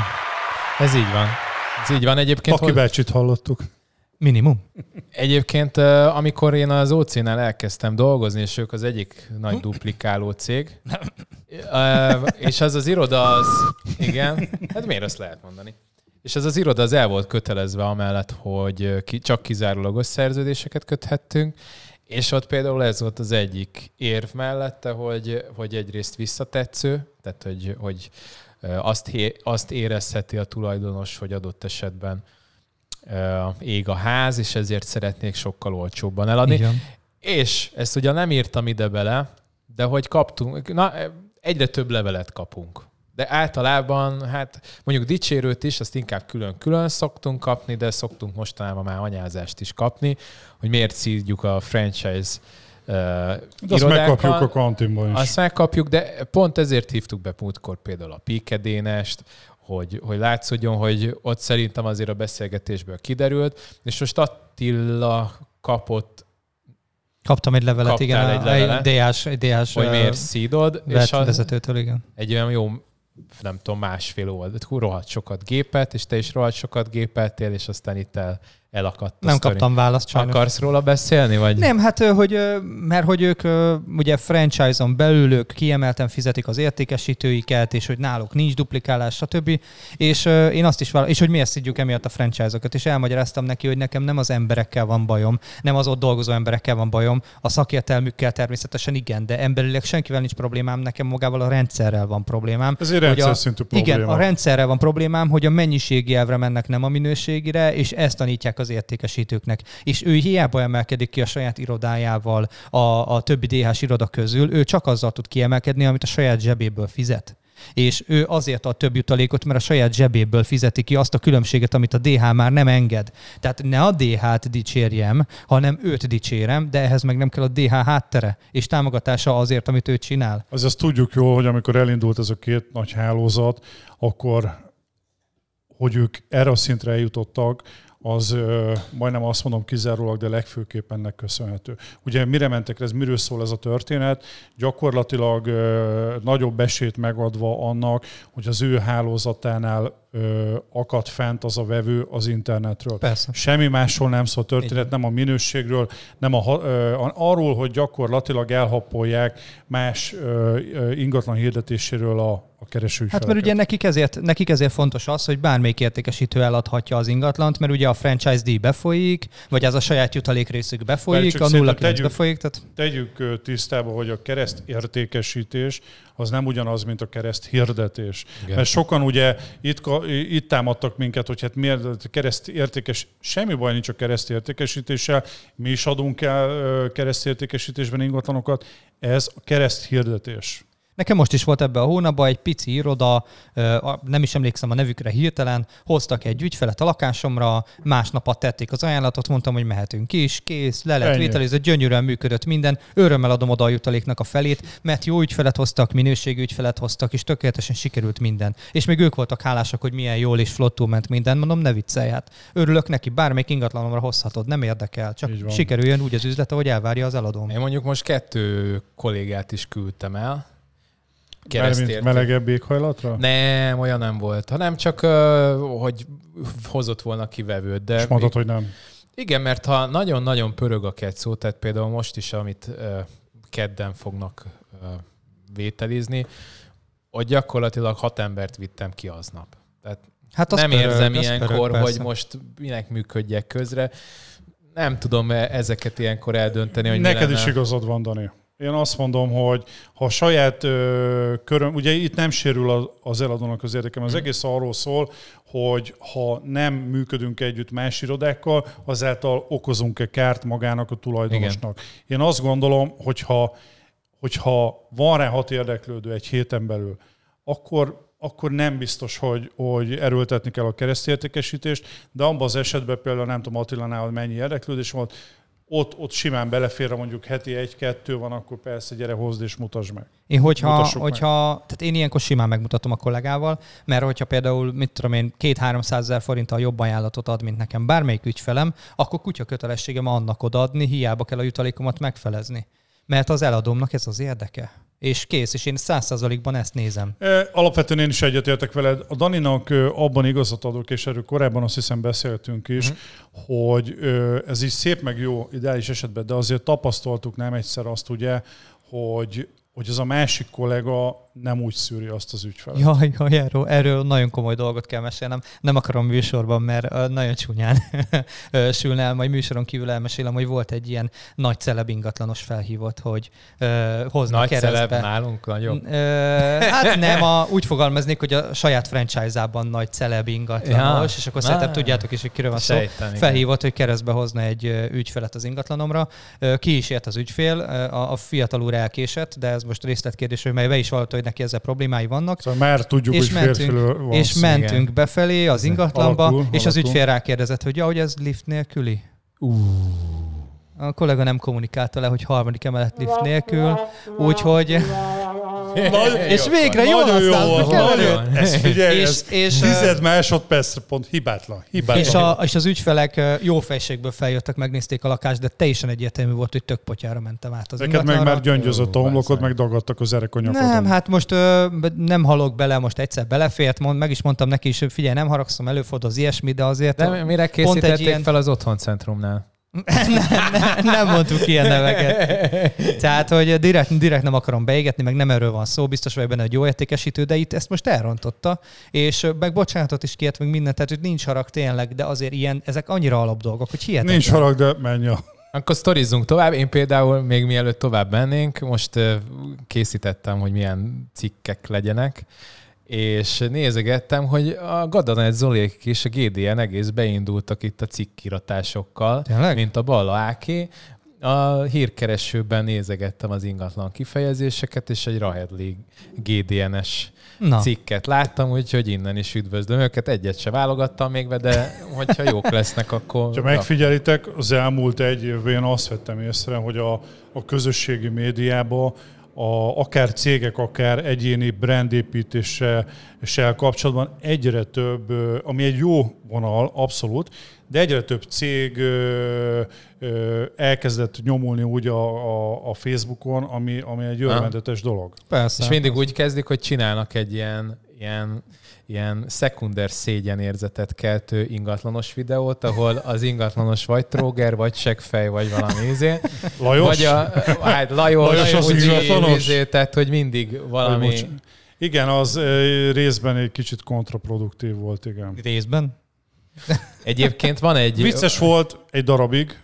Ez így van. Ez így van. Egyébként, Aki hogy, hallottuk. Minimum. egyébként amikor én az OC-nál elkezdtem dolgozni, és ők az egyik nagy duplikáló cég, és az az iroda az, igen, hát miért azt lehet mondani? És ez az iroda az el volt kötelezve amellett, hogy ki, csak kizárólagos szerződéseket köthettünk, és ott például ez volt az egyik érv mellette, hogy, hogy egyrészt visszatetsző, tehát hogy, hogy azt, azt érezheti a tulajdonos, hogy adott esetben ég a ház, és ezért szeretnék sokkal olcsóbban eladni. Igen. És ezt ugye nem írtam ide bele, de hogy kaptunk, na, egyre több levelet kapunk. De általában, hát mondjuk dicsérőt is, azt inkább külön-külön szoktunk kapni, de szoktunk mostanában már anyázást is kapni, hogy miért szídjuk a franchise uh, De azt megkapjuk a kantinban is. azt megkapjuk, de pont ezért hívtuk be múltkor például a Pikedénest, hogy, hogy látszódjon, hogy ott szerintem azért a beszélgetésből kiderült, és most Attila kapott, Kaptam egy levelet, Kaptál igen, egy levelet? egy DS, egy DS hogy miért szídod, és a, vezetőtől, igen. egy olyan jó, nem tudom, másfél oldalt, rohadt sokat gépet, és te is rohadt sokat gépeltél, és aztán itt el, elakadt a Nem sztori. kaptam választ sajnos. Akarsz róla beszélni, vagy? Nem, hát hogy, mert hogy ők ugye franchise-on belül ők kiemelten fizetik az értékesítőiket, és hogy náluk nincs duplikálás, stb. És én azt is vállal, és hogy miért szidjuk emiatt a franchise-okat, és elmagyaráztam neki, hogy nekem nem az emberekkel van bajom, nem az ott dolgozó emberekkel van bajom, a szakértelmükkel természetesen igen, de emberileg senkivel nincs problémám, nekem magával a rendszerrel van problémám. Ez egy rendszer a- szintű probléma. Igen, a rendszerrel van problémám, hogy a mennyiségi elvre mennek, nem a minőségire, és ezt tanítják az értékesítőknek. És ő hiába emelkedik ki a saját irodájával a, a többi DH iroda közül, ő csak azzal tud kiemelkedni, amit a saját zsebéből fizet. És ő azért ad több jutalékot, mert a saját zsebéből fizeti ki azt a különbséget, amit a DH már nem enged. Tehát ne a DH-t dicsérjem, hanem őt dicsérem, de ehhez meg nem kell a DH háttere és támogatása azért, amit ő csinál. Az azt tudjuk jól, hogy amikor elindult ez a két nagy hálózat, akkor hogy ők erre a szintre eljutottak, az ö, majdnem azt mondom kizárólag, de legfőképp ennek köszönhető. Ugye mire mentek, ez miről szól ez a történet? Gyakorlatilag ö, nagyobb esélyt megadva annak, hogy az ő hálózatánál ö, akad fent az a vevő az internetről. Persze. Semmi másról nem szól a történet, nem a minőségről, nem a, ö, arról, hogy gyakorlatilag elhappolják más ö, ö, ingatlan hirdetéséről a, a kereső Hát mert ugye nekik ezért, nekik ezért fontos az, hogy bármelyik értékesítő eladhatja az ingatlant, mert ugye a franchise díj befolyik, vagy az a saját jutalék részük befolyik, a 09 tegyük- befolyik, tehát Tegyük tisztába, hogy a kereszt értékesítés az nem ugyanaz, mint a kereszt hirdetés. Igen. Mert sokan ugye itt, itt támadtak minket, hogy hát miért a kereszt értékes, semmi baj nincs a kereszt értékesítéssel, mi is adunk el kereszt értékesítésben ingatlanokat, ez a kereszt hirdetés. Nekem most is volt ebbe a hónapban egy pici iroda, nem is emlékszem a nevükre hirtelen, hoztak egy ügyfelet a lakásomra, másnap tették az ajánlatot, mondtam, hogy mehetünk is, kész, le lett vételizett, gyönyörűen működött minden, örömmel adom oda a jutaléknak a felét, mert jó ügyfelet hoztak, minőségű ügyfelet hoztak, és tökéletesen sikerült minden. És még ők voltak hálásak, hogy milyen jól és flottul ment minden, mondom, ne viccelj, hát örülök neki, bármelyik ingatlanomra hozhatod, nem érdekel, csak sikerüljön úgy az üzlet, ahogy elvárja az eladóm. Én mondjuk most kettő kollégát is küldtem el. Keresztért. melegebb éghajlatra? Nem, olyan nem volt, hanem csak, hogy hozott volna kivevőt. De És mondod, hogy nem. Igen, mert ha nagyon-nagyon pörög a szó, tehát például most is, amit kedden fognak vételizni, ott gyakorlatilag hat embert vittem ki aznap. Tehát Hát nem pörög, érzem ilyenkor, pörög, hogy most minek működjek közre. Nem tudom e- ezeket ilyenkor eldönteni, hogy Neked is igazad van, Dani. Én azt mondom, hogy ha a saját ö, köröm, ugye itt nem sérül az, az eladónak az érdekem, az egész arról szól, hogy ha nem működünk együtt más irodákkal, azáltal okozunk-e kárt magának a tulajdonosnak. Én azt gondolom, hogyha, hogyha van rá hat érdeklődő egy héten belül, akkor akkor nem biztos, hogy, hogy erőltetni kell a keresztértékesítést, de abban az esetben például nem tudom Attilánál, mennyi érdeklődés volt, ott, ott simán belefér, mondjuk heti egy-kettő van, akkor persze gyere, hozd és mutasd meg. Én hogyha, Mutassuk meg. hogyha tehát én ilyenkor simán megmutatom a kollégával, mert hogyha például, mit tudom én, két-háromszáz ezer forinttal jobb ajánlatot ad, mint nekem bármelyik ügyfelem, akkor kutya kötelességem annak odaadni, hiába kell a jutalékomat megfelezni. Mert az eladómnak ez az érdeke. És kész, és én száz százalékban ezt nézem. Alapvetően én is egyetértek veled. A Daninak abban igazat adok, és erről korábban azt hiszem beszéltünk is, uh-huh. hogy ez így szép meg jó ideális esetben, de azért tapasztaltuk nem egyszer azt ugye, hogy hogy az a másik kollega nem úgy szűri azt az ügyfelet. Jaj, jaj, erről, erről nagyon komoly dolgot kell mesélnem. Nem akarom műsorban, mert nagyon csúnyán sülne el, majd műsoron kívül elmesélem, hogy volt egy ilyen nagy celeb ingatlanos felhívott, hogy ö, hoznak Nagy keresztbe. celeb nálunk nagyobb. Ö, hát nem, a, úgy fogalmaznék, hogy a saját franchise-ában nagy celeb ingatlanos, Ja. és akkor szerintem tudjátok is, hogy kiről van szó. Sejtem. Felhívott, hogy keresztbe hozna egy ügyfelet az ingatlanomra. Ki is ért az ügyfél, a, a fiatal úr elkésett, de ez most részletkérdés, hogy mely be is vallotta, hogy neki ezzel problémái vannak. Szóval már tudjuk, És hogy mentünk- van és mentünk igen. befelé az ingatlanba, Alakul, és az alakul. ügyfél rákérdezett, hogy ja, hogy ez lift nélküli. A kollega nem kommunikálta le, hogy harmadik emelet lift nélkül, úgyhogy... és végre jól használtuk. Ez figyelj, És- ez és, tized másodpercre pont hibátlan. hibátlan. És, a, és az ügyfelek jó fejségből feljöttek, megnézték a lakást, de teljesen egyértelmű volt, hogy tök potyára mentem át az Neked meg már gyöngyözött a homlokod, meg dagadtak az erek a nyakodon. Nem, hát most ö, nem halok bele, most egyszer belefért, mond, meg is mondtam neki is, hogy figyelj, nem haragszom, előfordul az ilyesmi, de azért De mire pont készítették egy ilyen, fel az otthoncentrumnál? Nem, nem, nem mondtuk ilyen neveket. Tehát, hogy direkt, direkt nem akarom beégetni, meg nem erről van szó, biztos vagyok benne, hogy jó értékesítő, de itt ezt most elrontotta, és meg bocsánatot is kért, meg mindent, tehát hogy nincs harag tényleg, de azért ilyen, ezek annyira alap dolgok, hogy hihetetlen. Nincs harag, de menj a... Akkor sztorizzunk tovább. Én például még mielőtt tovább mennénk, most készítettem, hogy milyen cikkek legyenek, és nézegettem, hogy a Gadanet Zolék és a GDN egész beindultak itt a cikkiratásokkal, Tényleg? mint a Balla Áké. A hírkeresőben nézegettem az ingatlan kifejezéseket, és egy Rahedli GDN-es Na. cikket láttam, úgyhogy innen is üdvözlöm őket. Egyet se válogattam még be, de hogyha jók lesznek, akkor... Ha megfigyelitek, az elmúlt egy évben azt vettem észre, hogy a, a közösségi médiában a, akár cégek, akár egyéni brandépítéssel kapcsolatban egyre több, ami egy jó vonal, abszolút, de egyre több cég ö, ö, elkezdett nyomulni úgy a, a, a Facebookon, ami, ami egy örvendetes dolog. Persze. És mindig úgy kezdik, hogy csinálnak egy ilyen, ilyen, ilyen szekunder szégyenérzetet keltő ingatlanos videót, ahol az ingatlanos vagy tróger, vagy seggfej, vagy valami izé. Lajos? Vagy a, hát Lajos, Lajos az Ucsi, ingatlanos? izé, tehát hogy mindig valami... bocs- Igen, az részben egy kicsit kontraproduktív volt, igen. Részben. Egyébként van egy... Vicces volt egy darabig,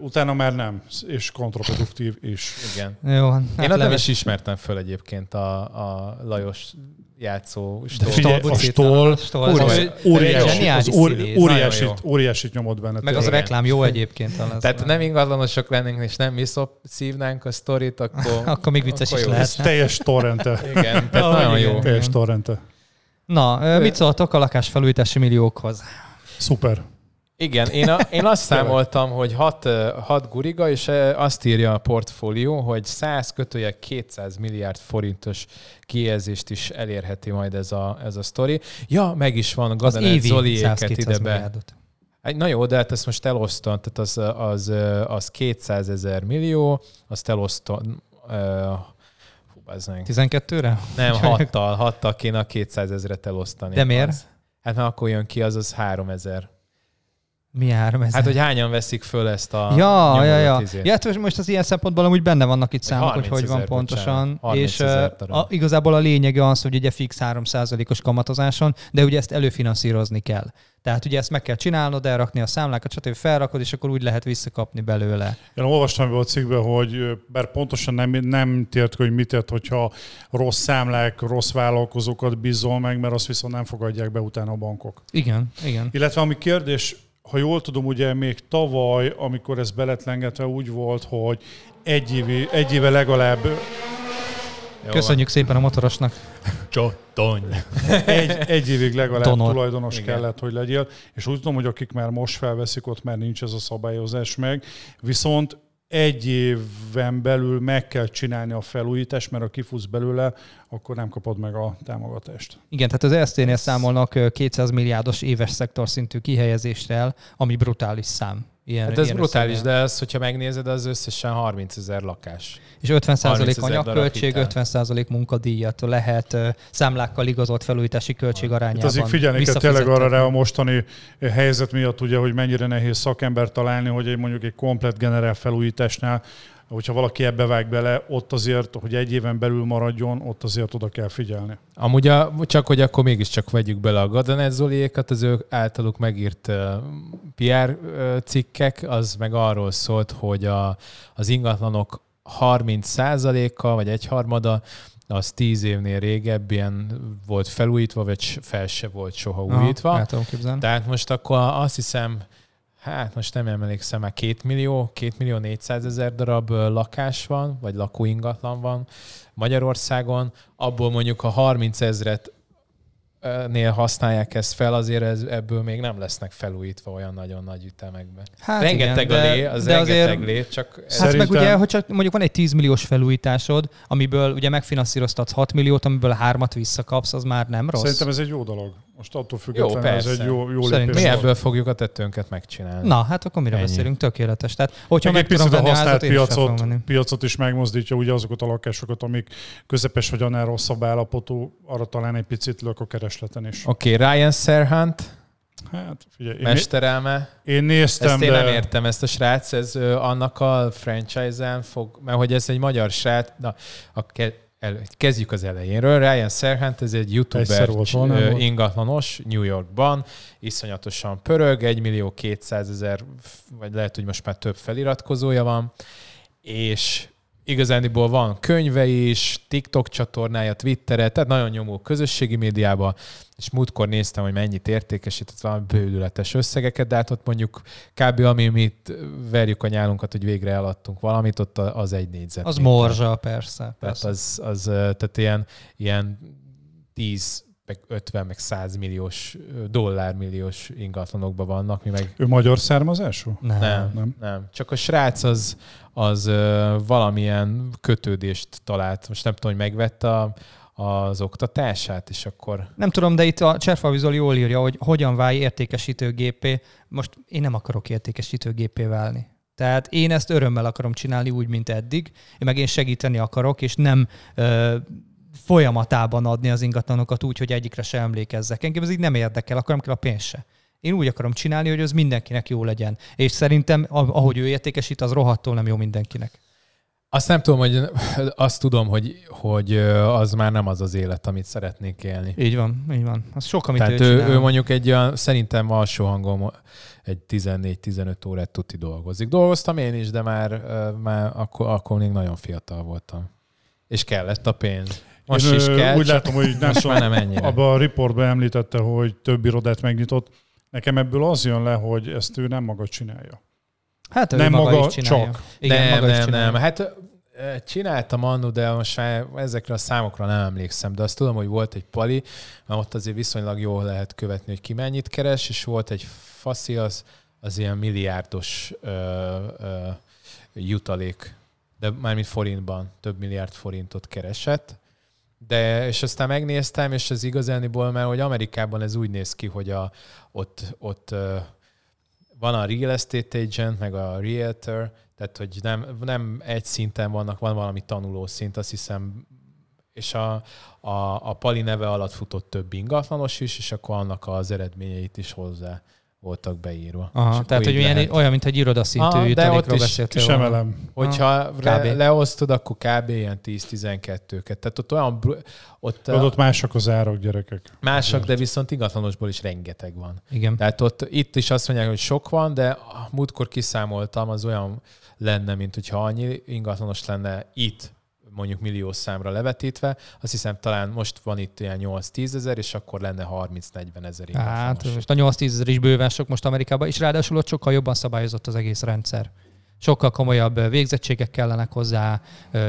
utána már nem, és kontraproduktív is. Igen. Jó, hát Én nem is ismertem föl egyébként a, a Lajos játszó stól. figyelj, a az jó. egy óriási, zseniális az óri, benne. Meg az a reklám jó egyébként. talán. Tehát nem ingatlanosok lennénk, és nem mi szívnánk a sztorit, akkor... Akkor még vicces akkor is lehet. Ez teljes torrente. Igen, tehát nagyon jó. teljes torrente. Na, mit szóltok a lakásfelújítási milliókhoz? Szuper. Igen, én, a, én azt számoltam, hogy 6 hat guriga, és azt írja a portfólió, hogy 100 kötője 200 milliárd forintos kijelzést is elérheti majd ez a, ez a sztori. Ja, meg is van Gadanet Zoliéket 100-200 ide be. milliárdot. Na jó, de hát ezt most elosztom, tehát az, az, az 200 ezer millió, azt elosztom, uh, hú, bazzánk. 12-re? nem, hattal, hattal kéne a 200 ezeret elosztani. De miért? Az. Hát mert akkor jön ki, az az 3 ezer. Mi áram ez? Hát, hogy hányan veszik föl ezt a Ja, ja, ja. izét. ja hát most- most az ilyen szempontból amúgy benne vannak itt számok, hogy 30 hogy van pontosan. bocsánat. 30 és a, igazából a lényege az, hogy ugye fix 3%-os kamatozáson, de ugye ezt előfinanszírozni kell. Tehát ugye ezt meg kell csinálnod, elrakni a számlákat, stb. felrakod, és akkor úgy lehet visszakapni belőle. Én olvastam ebből a cikkben, hogy bár pontosan nem, nem tért ki, hogy mit tett, hogyha rossz számlák, rossz vállalkozókat bízol meg, mert azt viszont nem fogadják be utána a bankok. Igen, igen. Illetve ami kérdés, ha jól tudom, ugye még tavaly, amikor ez beletlengetve úgy volt, hogy egy, évi, egy éve legalább Jó Köszönjük szépen a motorosnak. Csotony. egy, egy évig legalább Donor. tulajdonos Igen. kellett, hogy legyél, és úgy tudom, hogy akik már most felveszik, ott már nincs ez a szabályozás meg, viszont egy éven belül meg kell csinálni a felújítást, mert ha kifutsz belőle, akkor nem kapod meg a támogatást. Igen, tehát az ESZT-nél számolnak ö, 200 milliárdos éves szektorszintű kihelyezéssel, ami brutális szám. Ilyen, Hát ez ilyen brutális, összeggel. de ez, hogyha megnézed, az összesen 30 ezer lakás. És 50% 30 ezer darab anyagköltség, hitel. 50% munkadíjat lehet ö, számlákkal igazolt felújítási költség Itt arányában azért figyelni kell tényleg arra rá a mostani helyzet miatt, ugye, hogy mennyire nehéz szakember találni, hogy egy mondjuk egy komplet generál felújításnál, hogyha valaki ebbe vág bele, ott azért, hogy egy éven belül maradjon, ott azért oda kell figyelni. Amúgy a, csak, hogy akkor mégiscsak vegyük bele a Gadanet Zoliékat, az ő általuk megírt uh, PR uh, cikkek, az meg arról szólt, hogy a, az ingatlanok 30%-a, vagy egyharmada, az 10 évnél régebben volt felújítva, vagy fel se volt soha újítva. Aha, tudom képzelni. Tehát most akkor azt hiszem, hát most nem emlékszem, már 2 millió, 2 millió 400 ezer darab lakás van, vagy lakóingatlan van Magyarországon, abból mondjuk a 30 ezret nél használják ezt fel, azért ez, ebből még nem lesznek felújítva olyan nagyon nagy ütemekben. Hát rengeteg igen, a lé, az de rengeteg azért- lé, csak ez, Hát meg Szerintem- ugye, hogy csak mondjuk van egy 10 milliós felújításod, amiből ugye megfinanszíroztatsz 6 milliót, amiből 3-at visszakapsz, az már nem rossz. Szerintem ez egy jó dolog. Most attól függetlenül ez persze. egy jó, jó lépés. mi ebből fogjuk a tettőnket megcsinálni. Na, hát akkor mire Ennyi. beszélünk? Tökéletes. Tehát, hogyha Meg meg, egy tudom picit a használt házat, én is piacot, piacot is megmozdítja, ugye azokat a lakásokat, amik közepes vagy annál rosszabb állapotú, arra talán egy picit lök a keresleten is. Oké, okay, Ryan Serhant, Hát figyelj, én, mesterelme. én néztem, Ezt én de... nem értem, ezt a srác, ez ö, annak a franchise-en fog, mert hogy ez egy magyar srác, na, a ke, el, kezdjük az elejénről. Ryan Serhant, ez egy youtuber, volt, ingatlanos New Yorkban, iszonyatosan pörög, 1 millió 200 ezer, vagy lehet, hogy most már több feliratkozója van, és igazániból van könyve is, TikTok csatornája, Twittere, tehát nagyon nyomó közösségi médiába, és múltkor néztem, hogy mennyit értékesített valami bődületes összegeket, de hát ott mondjuk kb. ami mit verjük a nyálunkat, hogy végre eladtunk valamit, ott az egy négyzet. Az morzsa, persze. Tehát persze. az, az ö, tehát ilyen, ilyen 10 meg 50, meg 100 milliós, dollármilliós ingatlanokban vannak, mi meg Ő magyar származású? Nem. nem, Nem. nem. Csak a srác az, az ö, valamilyen kötődést talált. Most nem tudom, hogy megvette a, az oktatását, és akkor Nem tudom, de itt a Cserfa Zoli jól írja, hogy hogyan válj értékesítőgépé. Most én nem akarok értékesítőgépé válni. Tehát én ezt örömmel akarom csinálni úgy, mint eddig, én meg én segíteni akarok, és nem ö, folyamatában adni az ingatlanokat úgy, hogy egyikre se emlékezzek. Engem ez így nem érdekel, akkor nem kell a pénz se. Én úgy akarom csinálni, hogy az mindenkinek jó legyen. És szerintem, ah- ahogy ő értékesít, az rohadtól nem jó mindenkinek. azt nem tudom, hogy azt tudom, hogy, hogy az már nem az az élet, amit szeretnék élni. Így van, így van. Az sok, amit Tehát ő, ő, csinál. ő mondjuk egy olyan, szerintem alsó hangom egy 14-15 órát tuti dolgozik. Dolgoztam én is, de már, már akkor, akkor még nagyon fiatal voltam. És kellett a pénz. Most Én, is kell, Úgy csak látom, hogy ennyire. Abban a riportban említette, hogy több irodát megnyitott. Nekem ebből az jön le, hogy ezt ő nem maga csinálja. Hát ő nem maga, maga, is csinálja. csak. Igen, nem, maga is nem, csinálja. nem. Hát csináltam annó, de most már ezekre a számokra nem emlékszem, de azt tudom, hogy volt egy pali, mert ott azért viszonylag jól lehet követni, hogy ki mennyit keres, és volt egy faszi, az, az ilyen milliárdos ö, ö, jutalék, de mármint forintban, több milliárd forintot keresett. De, és aztán megnéztem, és az igazániból, mert hogy Amerikában ez úgy néz ki, hogy a, ott, ott van a real estate agent, meg a realtor, tehát hogy nem, nem egy szinten vannak, van valami tanuló szint, azt hiszem, és a, a, a Pali neve alatt futott több ingatlanos is, és akkor annak az eredményeit is hozzá voltak beírva. Aha, tehát, hogy ilyen, olyan, mint egy irodaszintű Aha, ott jutalékról beszéltél volna. emelem. Hogyha kb. leosztod, akkor kb. ilyen 10-12-ket. Tehát ott olyan, ott Tudod, ott mások az árak, gyerekek. mások, de viszont ingatlanosból is rengeteg van. Igen. Tehát ott itt is azt mondják, hogy sok van, de múltkor kiszámoltam, az olyan lenne, mint hogyha annyi ingatlanos lenne itt mondjuk milliós számra levetítve, azt hiszem talán most van itt ilyen 8-10 ezer, és akkor lenne 30-40 ezer Hát most a 8-10 ezer is bőven sok most Amerikában, és ráadásul ott sokkal jobban szabályozott az egész rendszer. Sokkal komolyabb végzettségek kellenek hozzá,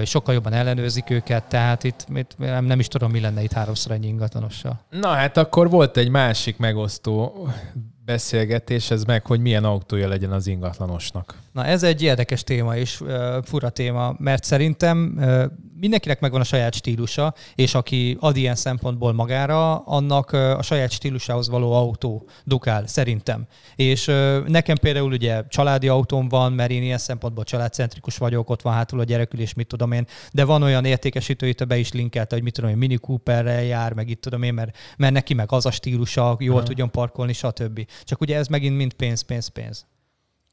sokkal jobban ellenőrzik őket, tehát itt, itt nem, nem is tudom, mi lenne itt háromszor ennyi ingatlanossal. Na hát akkor volt egy másik megosztó beszélgetés, ez meg, hogy milyen autója legyen az ingatlanosnak. Na ez egy érdekes téma és fura téma, mert szerintem mindenkinek megvan a saját stílusa, és aki ad ilyen szempontból magára, annak a saját stílusához való autó dukál, szerintem. És nekem például ugye családi autóm van, mert én ilyen szempontból családcentrikus vagyok, ott van hátul a gyerekül, és mit tudom én, de van olyan értékesítő, itt be is linkelte, hogy mit tudom én, Mini Cooperrel jár, meg itt tudom én, mert, mert neki meg az a stílusa, jól Aha. tudjon parkolni, stb. Csak ugye ez megint mind pénz, pénz, pénz.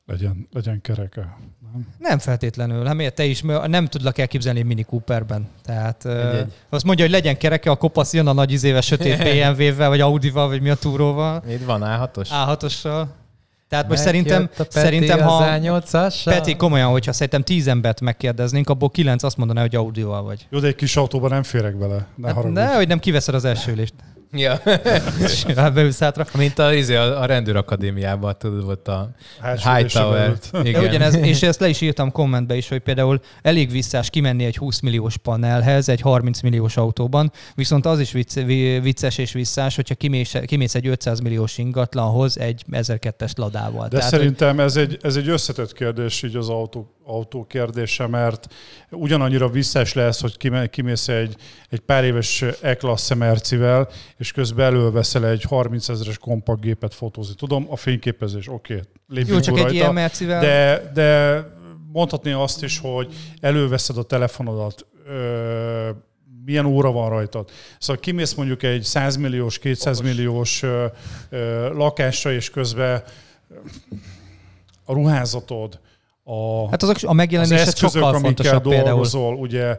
Legyen, legyen kereke. Nem? Nem feltétlenül. Hát miért te is nem tudlak elképzelni Mini Cooperben. Tehát Egy- egy. azt mondja, hogy legyen kereke, a kopasz jön a nagy izéves sötét BMW-vel, vagy Audival, vagy mi a túróval, Itt van A6-os? A6-ossal. Tehát most szerintem, Megjött a Peti szerintem ha A8-assal. Peti komolyan, hogyha szerintem tíz embert megkérdeznénk, abból kilenc azt mondaná, hogy Audival vagy. Jó, de egy kis autóban nem férek bele. Ne Hát, ne, hogy nem kiveszed az első ülést. Ja. És beülsz hátra. Mint a, izé, a, a rendőrakadémiában, tudod, volt a Hightower. De ugyanez, és ezt le is írtam kommentbe is, hogy például elég visszás kimenni egy 20 milliós panelhez egy 30 milliós autóban, viszont az is vicc, vi- vicces és visszás, hogyha kimész, kimész egy 500 milliós ingatlanhoz egy 1002-es ladával. De Tehát, szerintem ez egy, ez egy összetett kérdés így az autó, autó kérdése, mert ugyanannyira visszás lesz, hogy kimész egy, egy pár éves E-klassze Mercivel, és közben előveszel egy 30 ezeres kompakt gépet fotózni. Tudom, a fényképezés, oké, okay, lépjünk jó, csak rajta, egy ilyen Mercivel... de, de mondhatni azt is, hogy előveszed a telefonodat, ö, milyen óra van rajtad. Szóval kimész mondjuk egy 100 milliós, 200 milliós ö, ö, lakásra, és közben a ruházatod, a, Hát azok a az megjelenése eszközök, sokkal amikkel fontosabb például. dolgozol, ugye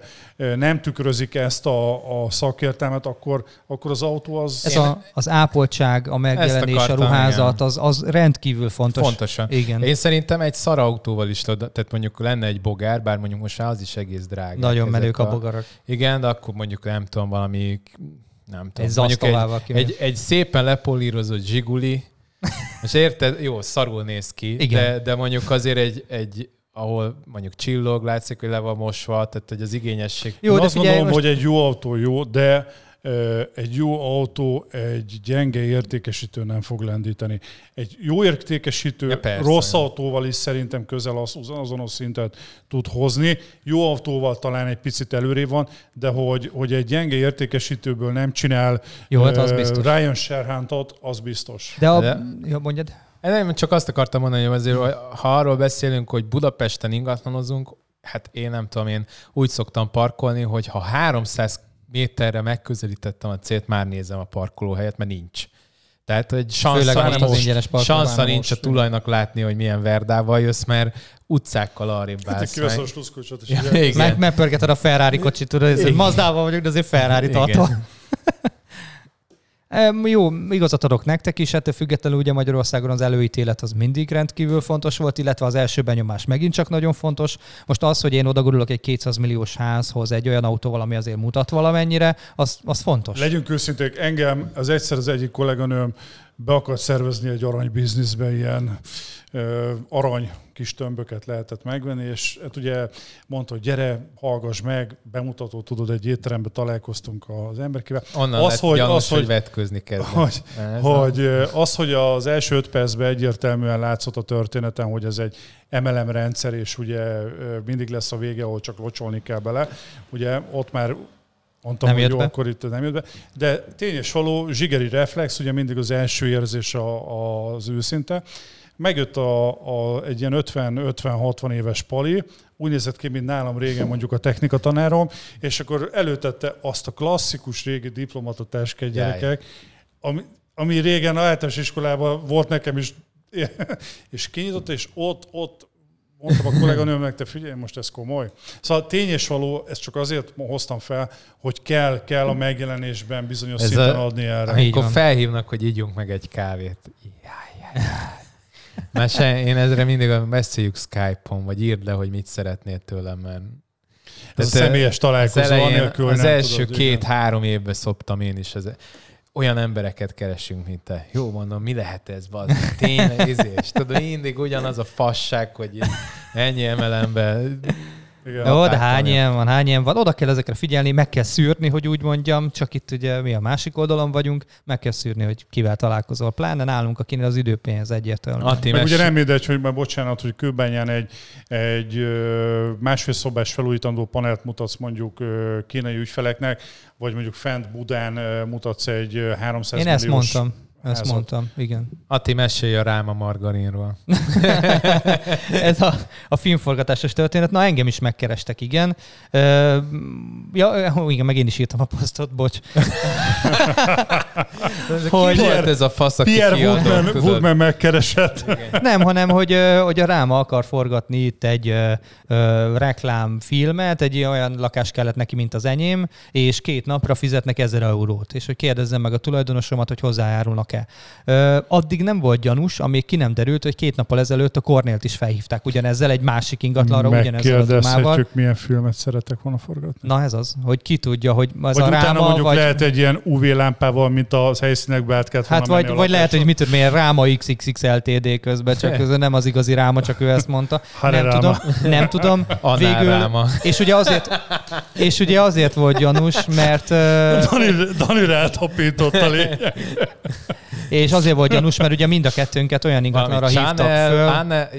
nem tükrözik ezt a, a szakértelmet, akkor, akkor az autó az... Ez a, az ápoltság, a megjelenés, a akartam, ruházat, az, az rendkívül fontos. Fontosan. Igen. Én szerintem egy szarautóval is, tehát mondjuk lenne egy bogár, bár mondjuk most az is egész drága. Nagyon menők a bogarak. Igen, de akkor mondjuk nem tudom, valami, nem tudom, Egy mondjuk egy, egy, egy szépen lepolírozott zsiguli, most érted, jó, szarul néz ki, Igen. de, de mondjuk azért egy, egy ahol mondjuk csillog, látszik, hogy le van mosva, tehát hogy az igényesség. Jó, Én de azt figyelj, gondolom, most- hogy egy jó autó jó, de Egy jó autó egy gyenge értékesítő nem fog lendíteni. Egy jó értékesítő Ja, persze. rossz autóval is szerintem közel az, azonos szintet tud hozni. Jó autóval talán egy picit előrébb van, de hogy, hogy egy gyenge értékesítőből nem csinál Jó, hát az biztos. Ryan Sherhantot, az biztos. De, a, De- Ja, mondjad. Nem, csak azt akartam mondani, hogy azért, ha arról beszélünk, hogy Budapesten ingatlanozunk, hát én nem tudom, én úgy szoktam parkolni, hogy ha 300 méterre megközelítettem a célt, már nézem a parkolóhelyet, mert nincs. Tehát, hogy Főleg sansza nincs, sansza a tulajnak látni, hogy milyen verdával jössz, mert utcákkal arrébb Hát állsz kiveszed a meg. sluszkulcsot, Ja, igen. Meg, megpörgeted a Ferrari kocsit, tudod, ez. Mazdával vagyok, de azért Ferrari Igen. Jó, igazat adok nektek is, ettől függetlenül ugye Magyarországon az előítélet az mindig rendkívül fontos volt, illetve az első benyomás megint csak nagyon fontos. Most az, hogy én odagurulok egy 200 milliós házhoz egy olyan autóval, ami azért mutat valamennyire, az, az fontos. Legyünk őszinték, engem az egyszer az egyik kolléganőm be akart szervezni egy arany bizniszbe, ilyen ö, arany kis tömböket lehetett megvenni, és hát ugye mondta, hogy gyere, hallgass meg, bemutató, tudod, egy étterembe találkoztunk az emberkével. Onnan Az, lett hogy- gyanús, az, hogy, hogy- vetközni kezdett. Hogy, Ez hogy ö, az, hogy az első öt percben egyértelműen látszott a történeten, hogy ez egy MLM rendszer, és ugye mindig lesz a vége, ahol csak locsolni kell bele, ugye ott már mondtam, Nem hogy jó, be. akkor itt nem jött be. De tényes való, zsigeri reflex, ugye mindig az első érzés a, az őszinte. Megjött a, a, egy ilyen 50-50-60 éves pali, úgy nézett ki, mint nálam régen mondjuk a technika tanárom, és akkor előtette azt a klasszikus régi diplomatatáskát Jaj. gyerekek, ami, ami régen általános iskolában volt nekem is, és kinyitotta, és ott, ott mondtam a kolléganőmnek, te figyelj, most ez komoly. Szóval tény és való, ezt csak azért hoztam fel, hogy kell, kell a megjelenésben bizonyos Ez szinten a- adni erre. Amikor felhívnak, hogy ígyunk meg egy kávét. Jaj, jaj, jaj. Már se, én ezre mindig a- beszéljük Skype-on, vagy írd le, hogy mit szeretnél tőlem, mert Ez a Tehát, személyes az, találkozó, elején, anélkül, hogy az nem első két-három évben szoptam én is. Az, olyan embereket keresünk, mint te. Jó mondom, mi lehet ez, bazd? Tényleg, izé, és tudod, mindig ugyanaz a fasság, hogy ennyi emelembe. Igen. Jó, de hány ilyen van, hány ilyen van. Oda kell ezekre figyelni, meg kell szűrni, hogy úgy mondjam, csak itt ugye mi a másik oldalon vagyunk, meg kell szűrni, hogy kivel találkozol. Pláne nálunk, akinél az időpénz egyértelmű. Atti, Meg ugye nem mindegy, hogy már bocsánat, hogy kőbányán egy, egy másfél szobás felújítandó panelt mutatsz mondjuk kínai ügyfeleknek, vagy mondjuk fent Budán mutatsz egy ö, 300 Én ezt milliós mondtam. Ezt házat. mondtam, igen. Atti, mesélj a Ráma margarinról. Ez a, a filmforgatásos történet. Na, engem is megkerestek, igen. Ö, ja, igen, meg én is írtam a posztot, bocs. Hogy Hogy- volt ez a fasz, aki Pierre kiadott, Woodman? Woodman megkeresett. Nem, hanem hogy, hogy a Ráma akar forgatni itt egy ö, ö, reklámfilmet, egy olyan lakás kellett neki, mint az enyém, és két napra fizetnek 1000 eurót, és hogy kérdezzem meg a tulajdonosomat, hogy hozzájárulnak-e. Ö, addig nem volt gyanús, amíg ki nem derült, hogy két nappal ezelőtt a Kornélt is felhívták ugyanezzel egy másik ingatlanra, ugyanezzel a témával. Milyen filmet szeretek volna forgatni. Na ez az, hogy ki tudja, hogy az vagy a utána ráma, mondjuk vagy... lehet egy ilyen UV lámpával, mint az helyszínekbe át kellett Hát vagy, vagy lehet, hogy mit tudom, milyen ráma XXXLTD közben, csak közben nem az igazi ráma, csak ő ezt mondta. Hare nem ráma. tudom, nem tudom. Végül, Ráma. és ugye azért, és ugye azért volt gyanús, mert Dani, Dani rátapított a lényeg. És azért volt gyanús, mert ugye mind a kettőnket olyan ingatlanra hívtak föl. Anne,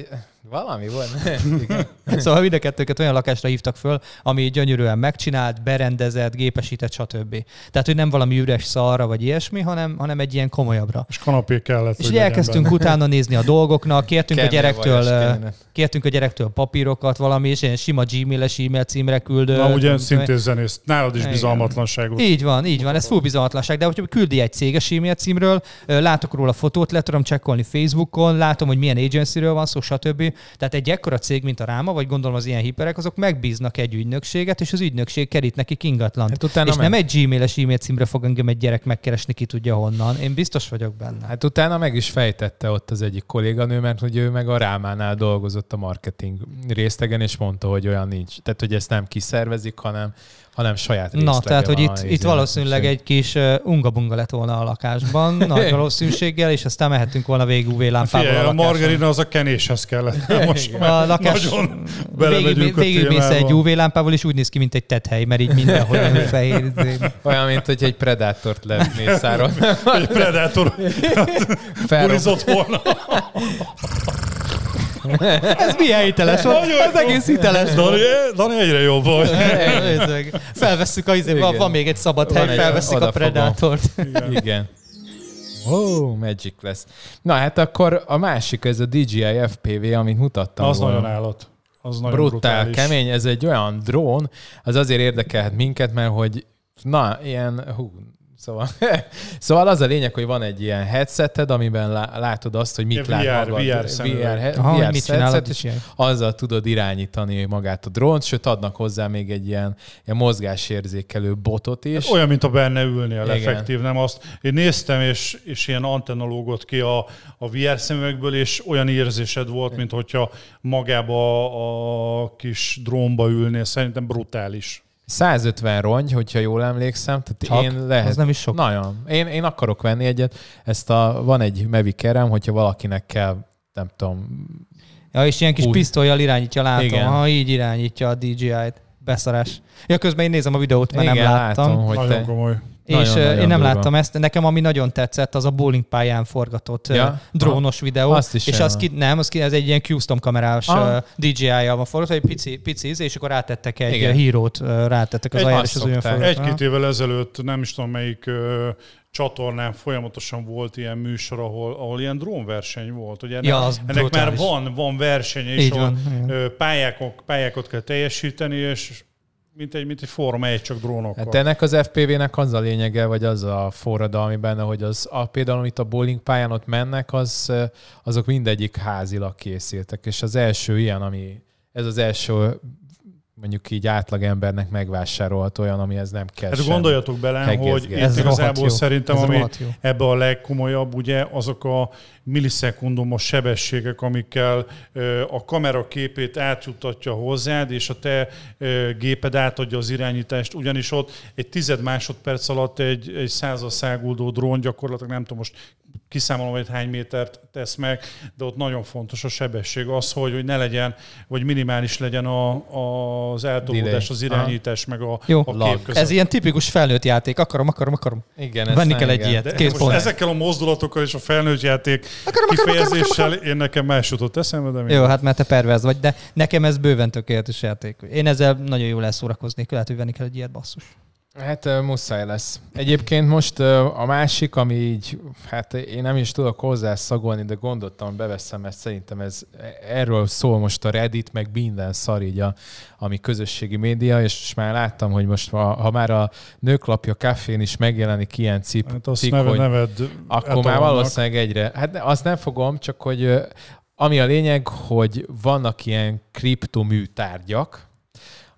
valami volt. Igen. Szóval mind a kettőket olyan lakásra hívtak föl, ami gyönyörűen megcsinált, berendezett, gépesített, stb. Tehát, hogy nem valami üres szarra vagy ilyesmi, hanem, hanem egy ilyen komolyabbra. És kanapé kellett, És elkezdtünk benne. utána nézni a dolgoknak, kértünk a Kemény gyerektől, ö, kéne. kértünk a gyerektől papírokat, valami, és ilyen sima gmail-es e-mail címre küldő. Na ugye szintén zenész. Nálad is bizalmatlanságot. Így van, így van, ez full bizalmatlanság, de hogyha küldi egy céges e-mail címről, látok róla fotót, le tudom csekkolni Facebookon, látom, hogy milyen agencyről van szó, stb. Tehát egy ekkora cég, mint a Ráma, vagy gondolom az ilyen hiperek, azok megbíznak egy ügynökséget, és az ügynökség kerít neki ingatlant. Hát utána és meg- nem egy gmail-es e-mail címre fog engem egy gyerek megkeresni, ki tudja honnan. Én biztos vagyok benne. Hát utána meg is fejtette ott az egyik kolléganő, mert hogy ő meg a Rámánál dolgozott a marketing részlegen, és mondta, hogy olyan nincs. Tehát, hogy ezt nem kiszervezik, hanem, hanem saját részlege Na, tehát, hogy itt, itt valószínűleg egy kis uh, unga-bunga lett volna a lakásban, nagy valószínűséggel, és aztán mehettünk volna végig UV-lámpával Figyelj, a a margarina az a kenéshez kellett. Most A lakás nagyon végig, végigmész egy témába. UV-lámpával, és úgy néz ki, mint egy tethely, mert így mindenhol olyan fehér. izé. Olyan, mint hogy egy predátort lemészáron. Egy predátor bulizott volna. Ez milyen hiteles Ez egész hiteles Dani, volt. Dani egyre jobb vagy. Felvesszük a izé, van, még egy szabad hely, felveszik a. Predátort. Igen. Oh, Magic lesz. Na hát akkor a másik, ez a DJI FPV, amit mutattam. Az volna. nagyon állat. Az nagyon brutál, brutális. kemény. Ez egy olyan drón, az azért érdekelhet minket, mert hogy na, ilyen, hú, szóval, szóval az a lényeg, hogy van egy ilyen headseted, amiben lá- látod azt, hogy mit Ilyen lát VR magad. VR. VR, he- Aha, VR mit a headset, és DJI. azzal tudod irányítani magát a drónt, sőt adnak hozzá még egy ilyen, ilyen mozgásérzékelő botot is. Olyan, mint a benne ülnél Igen. effektív, nem azt. Én néztem, és, és ilyen antenna lógott ki a, a VR szemüvegből, és olyan érzésed volt, mint hogyha magába a, a kis drónba ülnél. Szerintem brutális. 150 rongy, hogyha jól emlékszem. Tehát Csak? én lehet, Az nem is sok. Nagyon. Én, én akarok venni egyet. Ezt a, van egy Mavic-erem, hogyha valakinek kell, nem tudom, Ja, és ilyen kis pisztolyjal irányítja, látom. Igen. Ha így irányítja a DJI-t. Beszarás. Ja, közben én nézem a videót, mert Igen, nem láttam. látom, hogy Nagyon te... komoly. És Nagyon- ö, nagyon én nem durva. láttam ezt. Nekem ami nagyon tetszett, az a bowling pályán forgatott Ja? drónos videó. Azt is és az ki, nem, az ki, ez egy ilyen custom kamerás uh, DJI-jal van forgatva, egy pici, pici íz, és akkor rátettek egy Igen. Hírót, rátettek az Egy- és az olyan. Egy-két évvel ezelőtt, nem is tudom melyik csatornán folyamatosan volt ilyen műsor, ahol, ahol ilyen drónverseny volt. Ugye ennek, Ja, az ennek már van, van verseny, és Így van, pályákok, pályákat kell teljesíteni, és mint egy, mint egy Forma 1, csak drónokkal. Hát ennek az FPV-nek az a lényege, vagy az a forradalmi benne, hogy az, a, például amit a bowling pályán ott mennek, az, azok mindegyik házilag készültek, és az első ilyen, ami, ez az első mondjuk így átlagembernek megvásárolt olyan, amihez nem kell Hát gondoljatok bele, hogy itt Ez rohadt igazából jó. szerintem, Ez ami ebbe a legkomolyabb, ugye azok a millisekundumos sebességek, amikkel a kamera képét átjuttatja hozzád, és a te géped átadja az irányítást, ugyanis ott egy tized másodperc alatt egy, egy százas száguldó drón gyakorlatilag nem tudom most kiszámolom, hogy hány métert tesz meg, de ott nagyon fontos a sebesség az, hogy, hogy ne legyen, vagy minimális legyen a, a, az eltolódás, az irányítás, meg a, Jó. a kép között. Ez ilyen tipikus felnőtt játék. Akarom, akarom, akarom. Igen, Venni kell egy igen. ilyet. Most pont. ezekkel a mozdulatokkal és a felnőtt játék Akarom, akarom, akarom, kifejezéssel én nekem más jutott eszembe, de Jó, hát mert te perverz vagy, de nekem ez bőven tökéletes játék. Én ezzel nagyon jól elszórakoznék, lehet, hogy venni kell egy ilyet basszus. Hát muszáj lesz. Egyébként most a másik, ami így, hát én nem is tudok hozzá szagolni, de gondoltam, beveszem, mert szerintem ez erről szól most a Reddit, meg minden szar így a, ami közösségi média, és már láttam, hogy most ha, ha már a nőklapja kafén is megjelenik ilyen cip, Hát azt cikk, neved, hogy neved akkor már etalonnak. valószínűleg egyre. Hát azt nem fogom, csak hogy ami a lényeg, hogy vannak ilyen kriptoműtárgyak,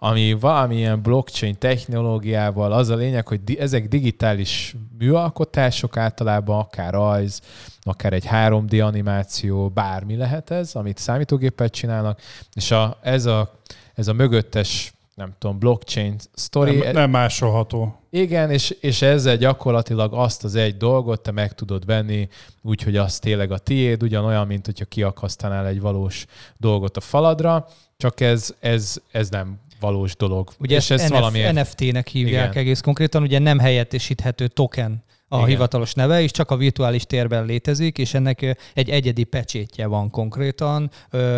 ami valamilyen blockchain technológiával az a lényeg, hogy di- ezek digitális műalkotások általában, akár rajz, akár egy 3D animáció, bármi lehet ez, amit számítógéppel csinálnak, és a, ez, a, ez a mögöttes nem tudom, blockchain story. Nem, nem másolható. Igen, és, és ezzel gyakorlatilag azt az egy dolgot te meg tudod venni, úgyhogy az tényleg a tiéd, ugyanolyan, mint hogyha kiakasztanál egy valós dolgot a faladra, csak ez, ez, ez nem valós dolog. Ugye és ezt ez NF, valamiért... NFT-nek hívják Igen. egész konkrétan, ugye nem helyettesíthető token a Igen. hivatalos neve, és csak a virtuális térben létezik, és ennek egy egyedi pecsétje van konkrétan,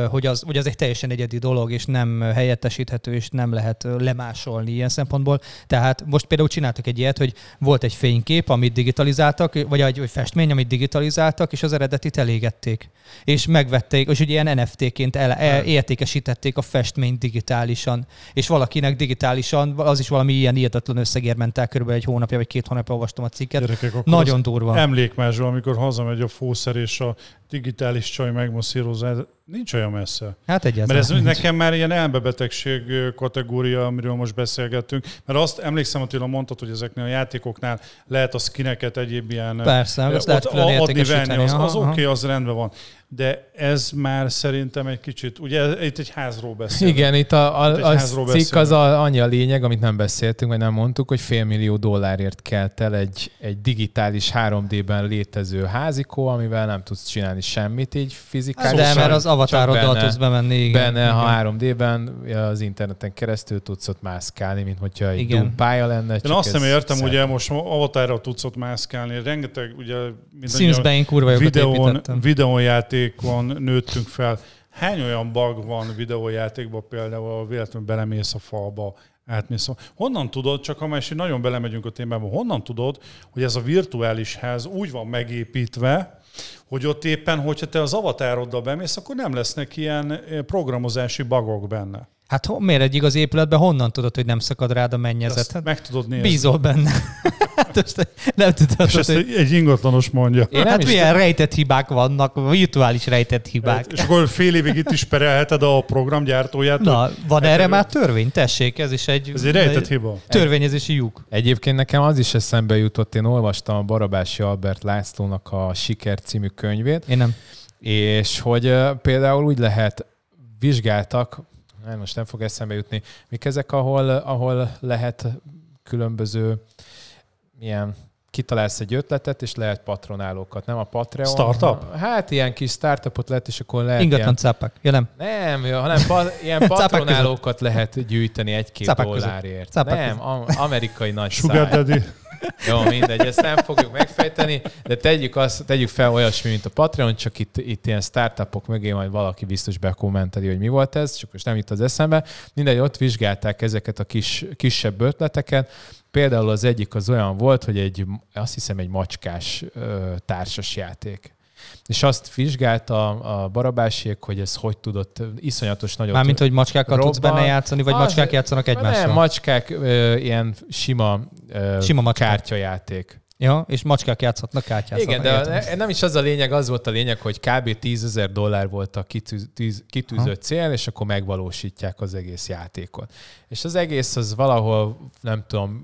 hogy az, hogy az egy teljesen egyedi dolog, és nem helyettesíthető, és nem lehet lemásolni ilyen szempontból. Tehát most például csináltak egy ilyet, hogy volt egy fénykép, amit digitalizáltak, vagy egy festmény, amit digitalizáltak, és az eredetit elégették. És megvették, és ugye ilyen NFT-ként el, el, értékesítették a festményt digitálisan. És valakinek digitálisan, az is valami ilyen írdatlan összegért ment el, körülbelül egy hónapja vagy két hónapja olvastam a cikket. Gyerekek, akkor Nagyon durva. Emlékmásról, amikor hazamegy a fószer, és a digitális csaj megmasszírozza, nincs olyan messze. Hát egyáltalán. Mert ez nincs. nekem már ilyen elmebetegség kategória, amiről most beszélgettünk. Mert azt emlékszem, Attila mondtad, hogy ezeknél a játékoknál lehet a skineket, egyéb ilyen Persze, lehet ott külön adni, venni, az, az oké, az rendben van. De ez már szerintem egy kicsit, ugye itt egy házról beszélünk. Igen, itt a, Itt a, a házról cikk beszélünk. az a, annyi a lényeg, amit nem beszéltünk, vagy nem mondtuk, hogy félmillió dollárért kelt el egy, egy digitális 3D-ben létező házikó, amivel nem tudsz csinálni semmit így fizikálisan. De mert az avatároddal benne- tudsz bemenni. Igen, Benne, igen. ha 3D-ben az interneten keresztül tudsz ott mászkálni, mint hogyha egy Igen. Doom pálya lenne. Én azt nem értem, ugye most avatára tudsz ott mászkálni, rengeteg, ugye Sims-ben én kurva videón, videójátékon nőttünk fel. Hány olyan bug van videójátékban például, ahol véletlenül belemész a falba, átmész. Honnan tudod, csak ha már nagyon belemegyünk a témába, honnan tudod, hogy ez a virtuális ház úgy van megépítve, hogy ott éppen, hogyha te az avatároddal bemész, akkor nem lesznek ilyen programozási bugok benne. Hát miért egy igaz épületben honnan tudod, hogy nem szakad rád a Ezt mennyezet? Hát meg tudod nézni. bízol benne. Hát nem tudod, És ezt hogy... egy, egy ingatlanos mondja. Én nem Hát milyen rejtett hibák vannak, virtuális rejtett hibák. És akkor fél évig itt is perelheted a programgyártóját. Na, van Hát erre már törvény? Tessék, ez is egy, Ez egy rejtett hiba. törvényezési lyuk. Egyébként nekem az is eszembe jutott, én olvastam a Barabási Albert Lászlónak a Siker című könyvét, Én nem. és hogy például úgy lehet, vizsgáltak, nem, most nem fog eszembe jutni, mik ezek, ahol, ahol lehet különböző milyen kitalálsz egy ötletet, és lehet patronálókat, nem a Patreon. Startup? Hát ilyen kis startupot lehet, és akkor lehet Ingatlan ilyen, cápák. Ja nem. nem, jó, hanem pa, ilyen között. patronálókat lehet gyűjteni egy-két Cápák között. dollárért. Cápák nem, am- amerikai nagy Sugar száj. Daddy. Jó, mindegy, ezt nem fogjuk megfejteni, de tegyük, azt, tegyük fel olyasmi, mint a Patreon, csak itt, itt ilyen startupok mögé majd valaki biztos bekommenteli, hogy mi volt ez, csak most nem jut az eszembe. Mindegy, ott vizsgálták ezeket a kis, kisebb ötleteket. Például az egyik az olyan volt, hogy egy, azt hiszem egy macskás ö, társas játék. És azt vizsgálta a barabásiek, hogy ez hogy tudott iszonyatos nagyot... Mármint, hogy macskákkal tudsz robban. benne játszani, vagy Az- macskák játszanak egymással? Nem, macskák ö, ilyen sima, ö, Sima macskák. kártyajáték. Ja, és macskák játszhatnak kártyát. Igen, de ne- nem is az a lényeg, az volt a lényeg, hogy kb. 10 ezer dollár volt a kitűz, tűz- kitűzött cél, és akkor megvalósítják az egész játékot. És az egész az valahol, nem tudom,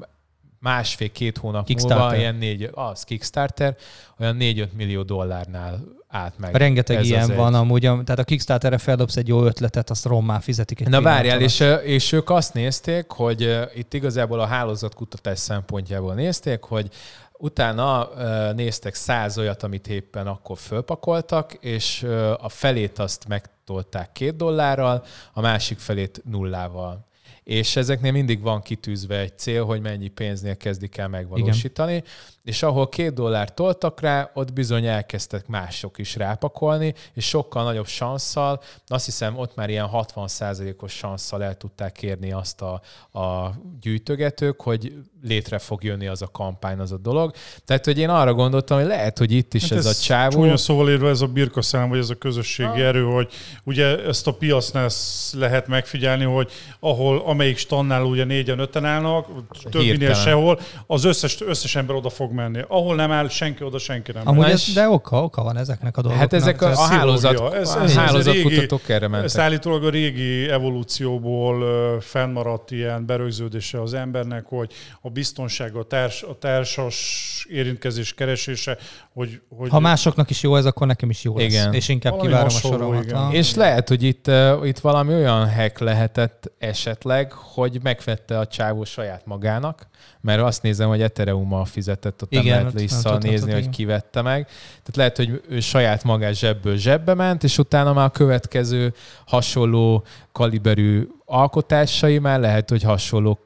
másfél-két hónap múlva, ilyen négy, az Kickstarter, olyan 4-5 millió dollárnál állt meg. Rengeteg ez ilyen van egy. amúgy, am- tehát a Kickstarterre feldobsz egy jó ötletet, azt rommá fizetik egy Na várjál, alatt. és, és ők azt nézték, hogy itt igazából a hálózatkutatás szempontjából nézték, hogy utána néztek száz olyat, amit éppen akkor fölpakoltak, és a felét azt megtolták két dollárral, a másik felét nullával. És ezeknél mindig van kitűzve egy cél, hogy mennyi pénznél kezdik el megvalósítani, Igen. és ahol két dollárt toltak rá, ott bizony elkezdtek mások is rápakolni, és sokkal nagyobb sanszal, azt hiszem ott már ilyen 60%-os sanszal el tudták érni azt a, a gyűjtögetők, hogy létre fog jönni az a kampány, az a dolog. Tehát, hogy én arra gondoltam, hogy lehet, hogy itt is Hát ez, a csávó... Csúnya szóval írva ez a birkaszám, vagy ez a közösségi Ah. erő, hogy ugye ezt a piacnál lehet megfigyelni, hogy ahol amelyik stannál ugye négyen, öten állnak, többinél Hirtelen. sehol, az összes, összes ember oda fog menni. Ahol nem áll senki, oda senki nem Amúgy ez, de oka, oka van ezeknek a dolgoknak. Hát ezek a, a Ez hálózat. Ez- a ez- ez a hálózatkutatók erre Ezt mentek. állítólag a régi evolúcióból fennmaradt ilyen berögződése az embernek, hogy a biztonság, a, társ, a társas érintkezés keresése, hogy, hogy Ha másoknak is jó ez, akkor nekem is jó lesz. Igen. És inkább Valami kivárom a soromat. És lehet, hogy itt, itt valami olyan hack lehetett esetleg, hogy megvette a csávó saját magának, mert azt nézem, hogy Ethereum-mal fizetett, ott nem Igen, lehet nem visszanézni, tudhatod, hogy ki vette meg. Tehát lehet, hogy ő saját magát zsebből zsebbe ment, és utána már a következő hasonló kaliberű alkotásai már lehet, hogy hasonló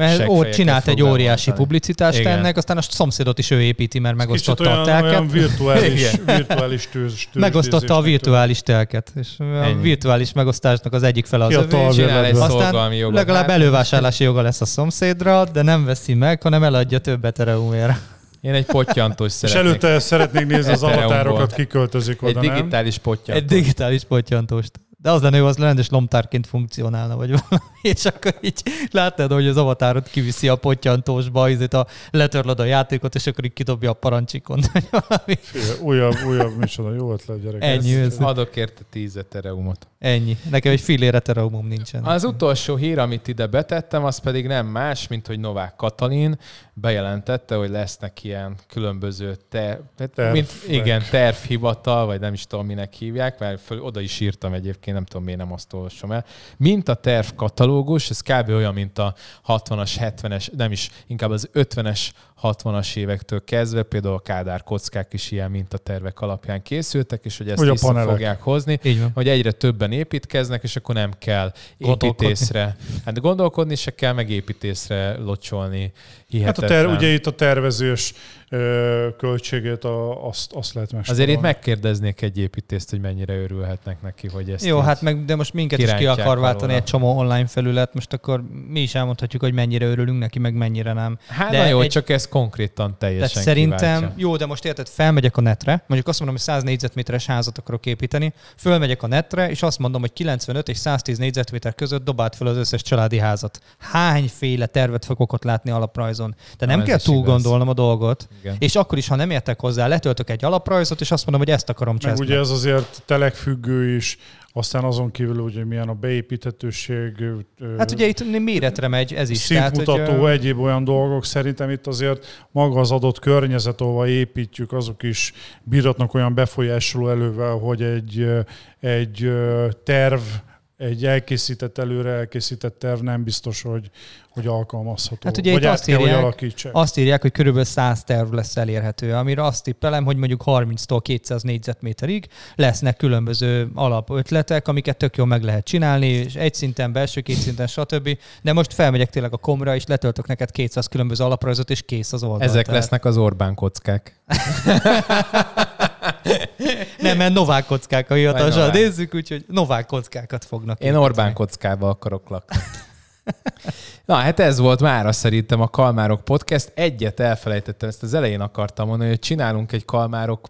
Mert ó, seggfejeket csinált egy óriási bemondani. publicitást Igen. ennek, aztán a szomszédot is ő építi, mert megosztotta olyan, a telket. olyan virtuális, virtuális tőz, tőzsdézésnek Megosztotta a virtuális telket, és a Ennyi. virtuális megosztásnak az egyik fele az övé, egy Aztán jogot. legalább Hát, elővásárlási joga lesz a szomszédra, de nem veszi meg, hanem eladja több Ethereumért. Én egy pottyantós És szeretnék. előtte szeretnék nézni az avatárokat, kiköltözik egy oda, nem? digitális pottyantós. Egy digitális pottyantóst. De az lenne jó, az rendes lomtárként funkcionálna, vagy valami, és akkor így látnád, hogy az avatárot kiviszi a pottyantósba, ezért a letörlöd a játékot, és akkor így kidobja a parancsikon, vagy valami. Fél, újabb, újabb, micsoda, jó ötlet, gyerek. Ennyi, Ez- ez- Adok érte 10 etereumot. Ennyi. Nekem egy filére teraumom nincsen. Az utolsó hír, amit ide betettem, az pedig nem más, mint hogy Novák Katalin bejelentette, hogy lesznek ilyen különböző ter, terv, mint, igen, tervhivatal, vagy nem is tudom, minek hívják, mert föl, oda is írtam egyébként, nem tudom, miért nem azt olvasom el. Mint a tervkatalógus, ez kb. olyan, mint a 60-as, 70-es, nem is, inkább az 50-es, 60-as évektől kezdve, például a Kádár kockák is ilyen mintatervek alapján készültek, és hogy ezt a vissza fogják hozni hogy egyre többen építkeznek, és akkor nem kell építészre. Hát gondolkodni se kell, meg építészre locsolni. Hát Hihetetlen. a ter, ugye itt a tervezős költségét a, azt, azt lehet meg. Azért itt megkérdeznék egy építészt, hogy mennyire örülhetnek neki, hogy ezt Jó, hát meg, de most minket is ki akar váltani egy csomó online felület, most akkor mi is elmondhatjuk, hogy mennyire örülünk neki, meg mennyire nem. Hát de na jó, egy- csak ez konkrétan teljesen szerintem, kiváltja. jó, de most érted, felmegyek a netre, mondjuk azt mondom, hogy 100 négyzetméteres házat akarok építeni, fölmegyek a netre, és azt mondom, hogy 95 és 110 négyzetméter között dobált fel az összes családi házat. Hányféle tervet fogok ott látni alaprajzon? De nem Na, ez kell túl igaz. gondolnom a dolgot. Igen. És akkor is, ha nem értek hozzá, letöltök egy alaprajzot, és azt mondom, hogy ezt akarom Meg cseszteni. ugye ez azért telekfüggő is, aztán azon kívül, hogy milyen a beépíthetőség, Hát ugye itt méretre megy ez is. szintmutató, Tehát, hogy, egyéb olyan dolgok. Szerintem itt azért maga az adott környezet, ahova építjük, azok is bíratnak olyan befolyásoló elővel, hogy egy, egy terv, egy elkészített, előre elkészített terv nem biztos, hogy, hogy alkalmazható. Hát ugye Vagy itt azt kell, hogy írják- alakítsák. Azt írják, hogy körülbelül 100 terv lesz elérhető, amire azt tippelem, hogy mondjuk 30-tól 200 négyzetméterig lesznek különböző alapötletek, amiket tök jól meg lehet csinálni, és egy szinten, belső, két szinten, stb. De most felmegyek tényleg a komra, és letöltök neked 200 különböző alaprajzot, és kész az oldal. Ezek Tehát- lesznek az Orbán kockák. Nem, mert novák kockák a hivatalosan nézzük, úgyhogy novák kockákat fognak. Én építeni. Orbán kockába akarok lakni. Na, hát ez volt mára szerintem a Kalmárok Podcast. Egyet elfelejtettem, ezt az elején akartam mondani, hogy csinálunk egy Kalmárok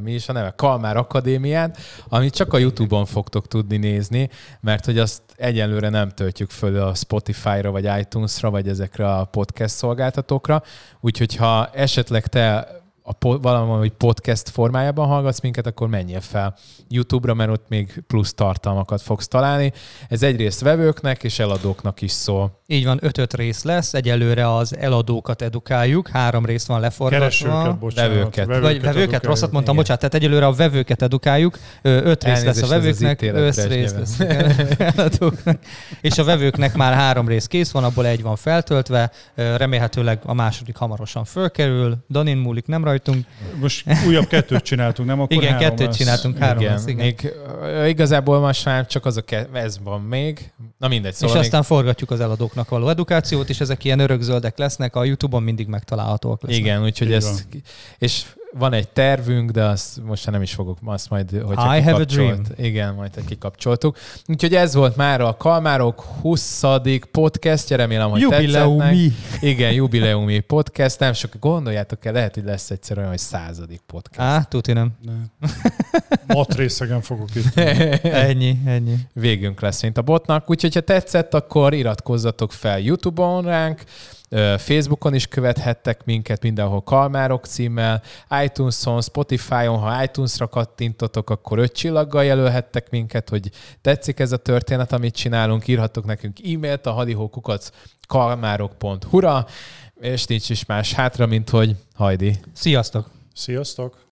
mi is a neve? Kalmár Akadémiát, amit csak a YouTube-on fogtok tudni nézni, mert hogy azt egyelőre nem töltjük föl a Spotify-ra, vagy iTunes-ra, vagy ezekre a podcast szolgáltatókra. Úgyhogy ha esetleg te a po- valami podcast formájában hallgatsz minket, akkor menjél fel YouTube-ra, mert ott még plusz tartalmakat fogsz találni. Ez egyrészt vevőknek és eladóknak is szól. Így van, 5-5 rész lesz, egyelőre az eladókat edukáljuk, három rész van leforgatva. Keresőket, bocsánat. Vevőket. Vagy vevőket, edukáljuk. rosszat mondtam, Igen. bocsánat, tehát egyelőre a vevőket edukáljuk, öt rész lesz a Elnézést, ez az vevőknek, öt rész lesz a eladóknak. és a vevőknek már három rész kész van, abból egy van feltöltve, remélhetőleg a második hamarosan fölkerül, Danin múlik, nem rajtunk. Most újabb kettőt csináltunk, nem? Akkor Igen, kettőt lesz. csináltunk, három igen, lesz, igen. Még, igazából most már csak az a ke- ez van még. Na mindegy, Szóval és aztán forgatjuk az eladóknak való edukációt, és ezek ilyen örökzöldek lesznek, a YouTube-on mindig megtalálhatóak még, lesznek. igen, úgyhogy Így ez, és van egy tervünk, de azt most nem is fogok, azt majd, hogyha I have a dream. Igen, majd kikapcsoltuk. Úgyhogy ez volt már a Kalmárok 20. podcastja, remélem, hogy Jubileumi. Igen, jubileumi podcast. Nem sok, gondoljátok el, lehet, hogy lesz egyszer olyan, hogy századik podcast. Á, tuti nem. Ne. Matrészegen fogok itt. Ennyi, ennyi. Végünk lesz, mint a botnak. Úgyhogy, ha tetszett, akkor iratkozzatok fel YouTube-on ránk, Facebookon is követhettek minket mindenhol Kalmárok címmel, iTunes-on, Spotify-on, ha iTunes-ra kattintotok, akkor öt csillaggal jelölhettek minket, hogy tetszik ez a történet, amit csinálunk, írhatok nekünk e-mailt a hadihókukac kalmárok.hu-ra, és nincs is más hátra, mint hogy Hajdi. Sziasztok! Sziasztok!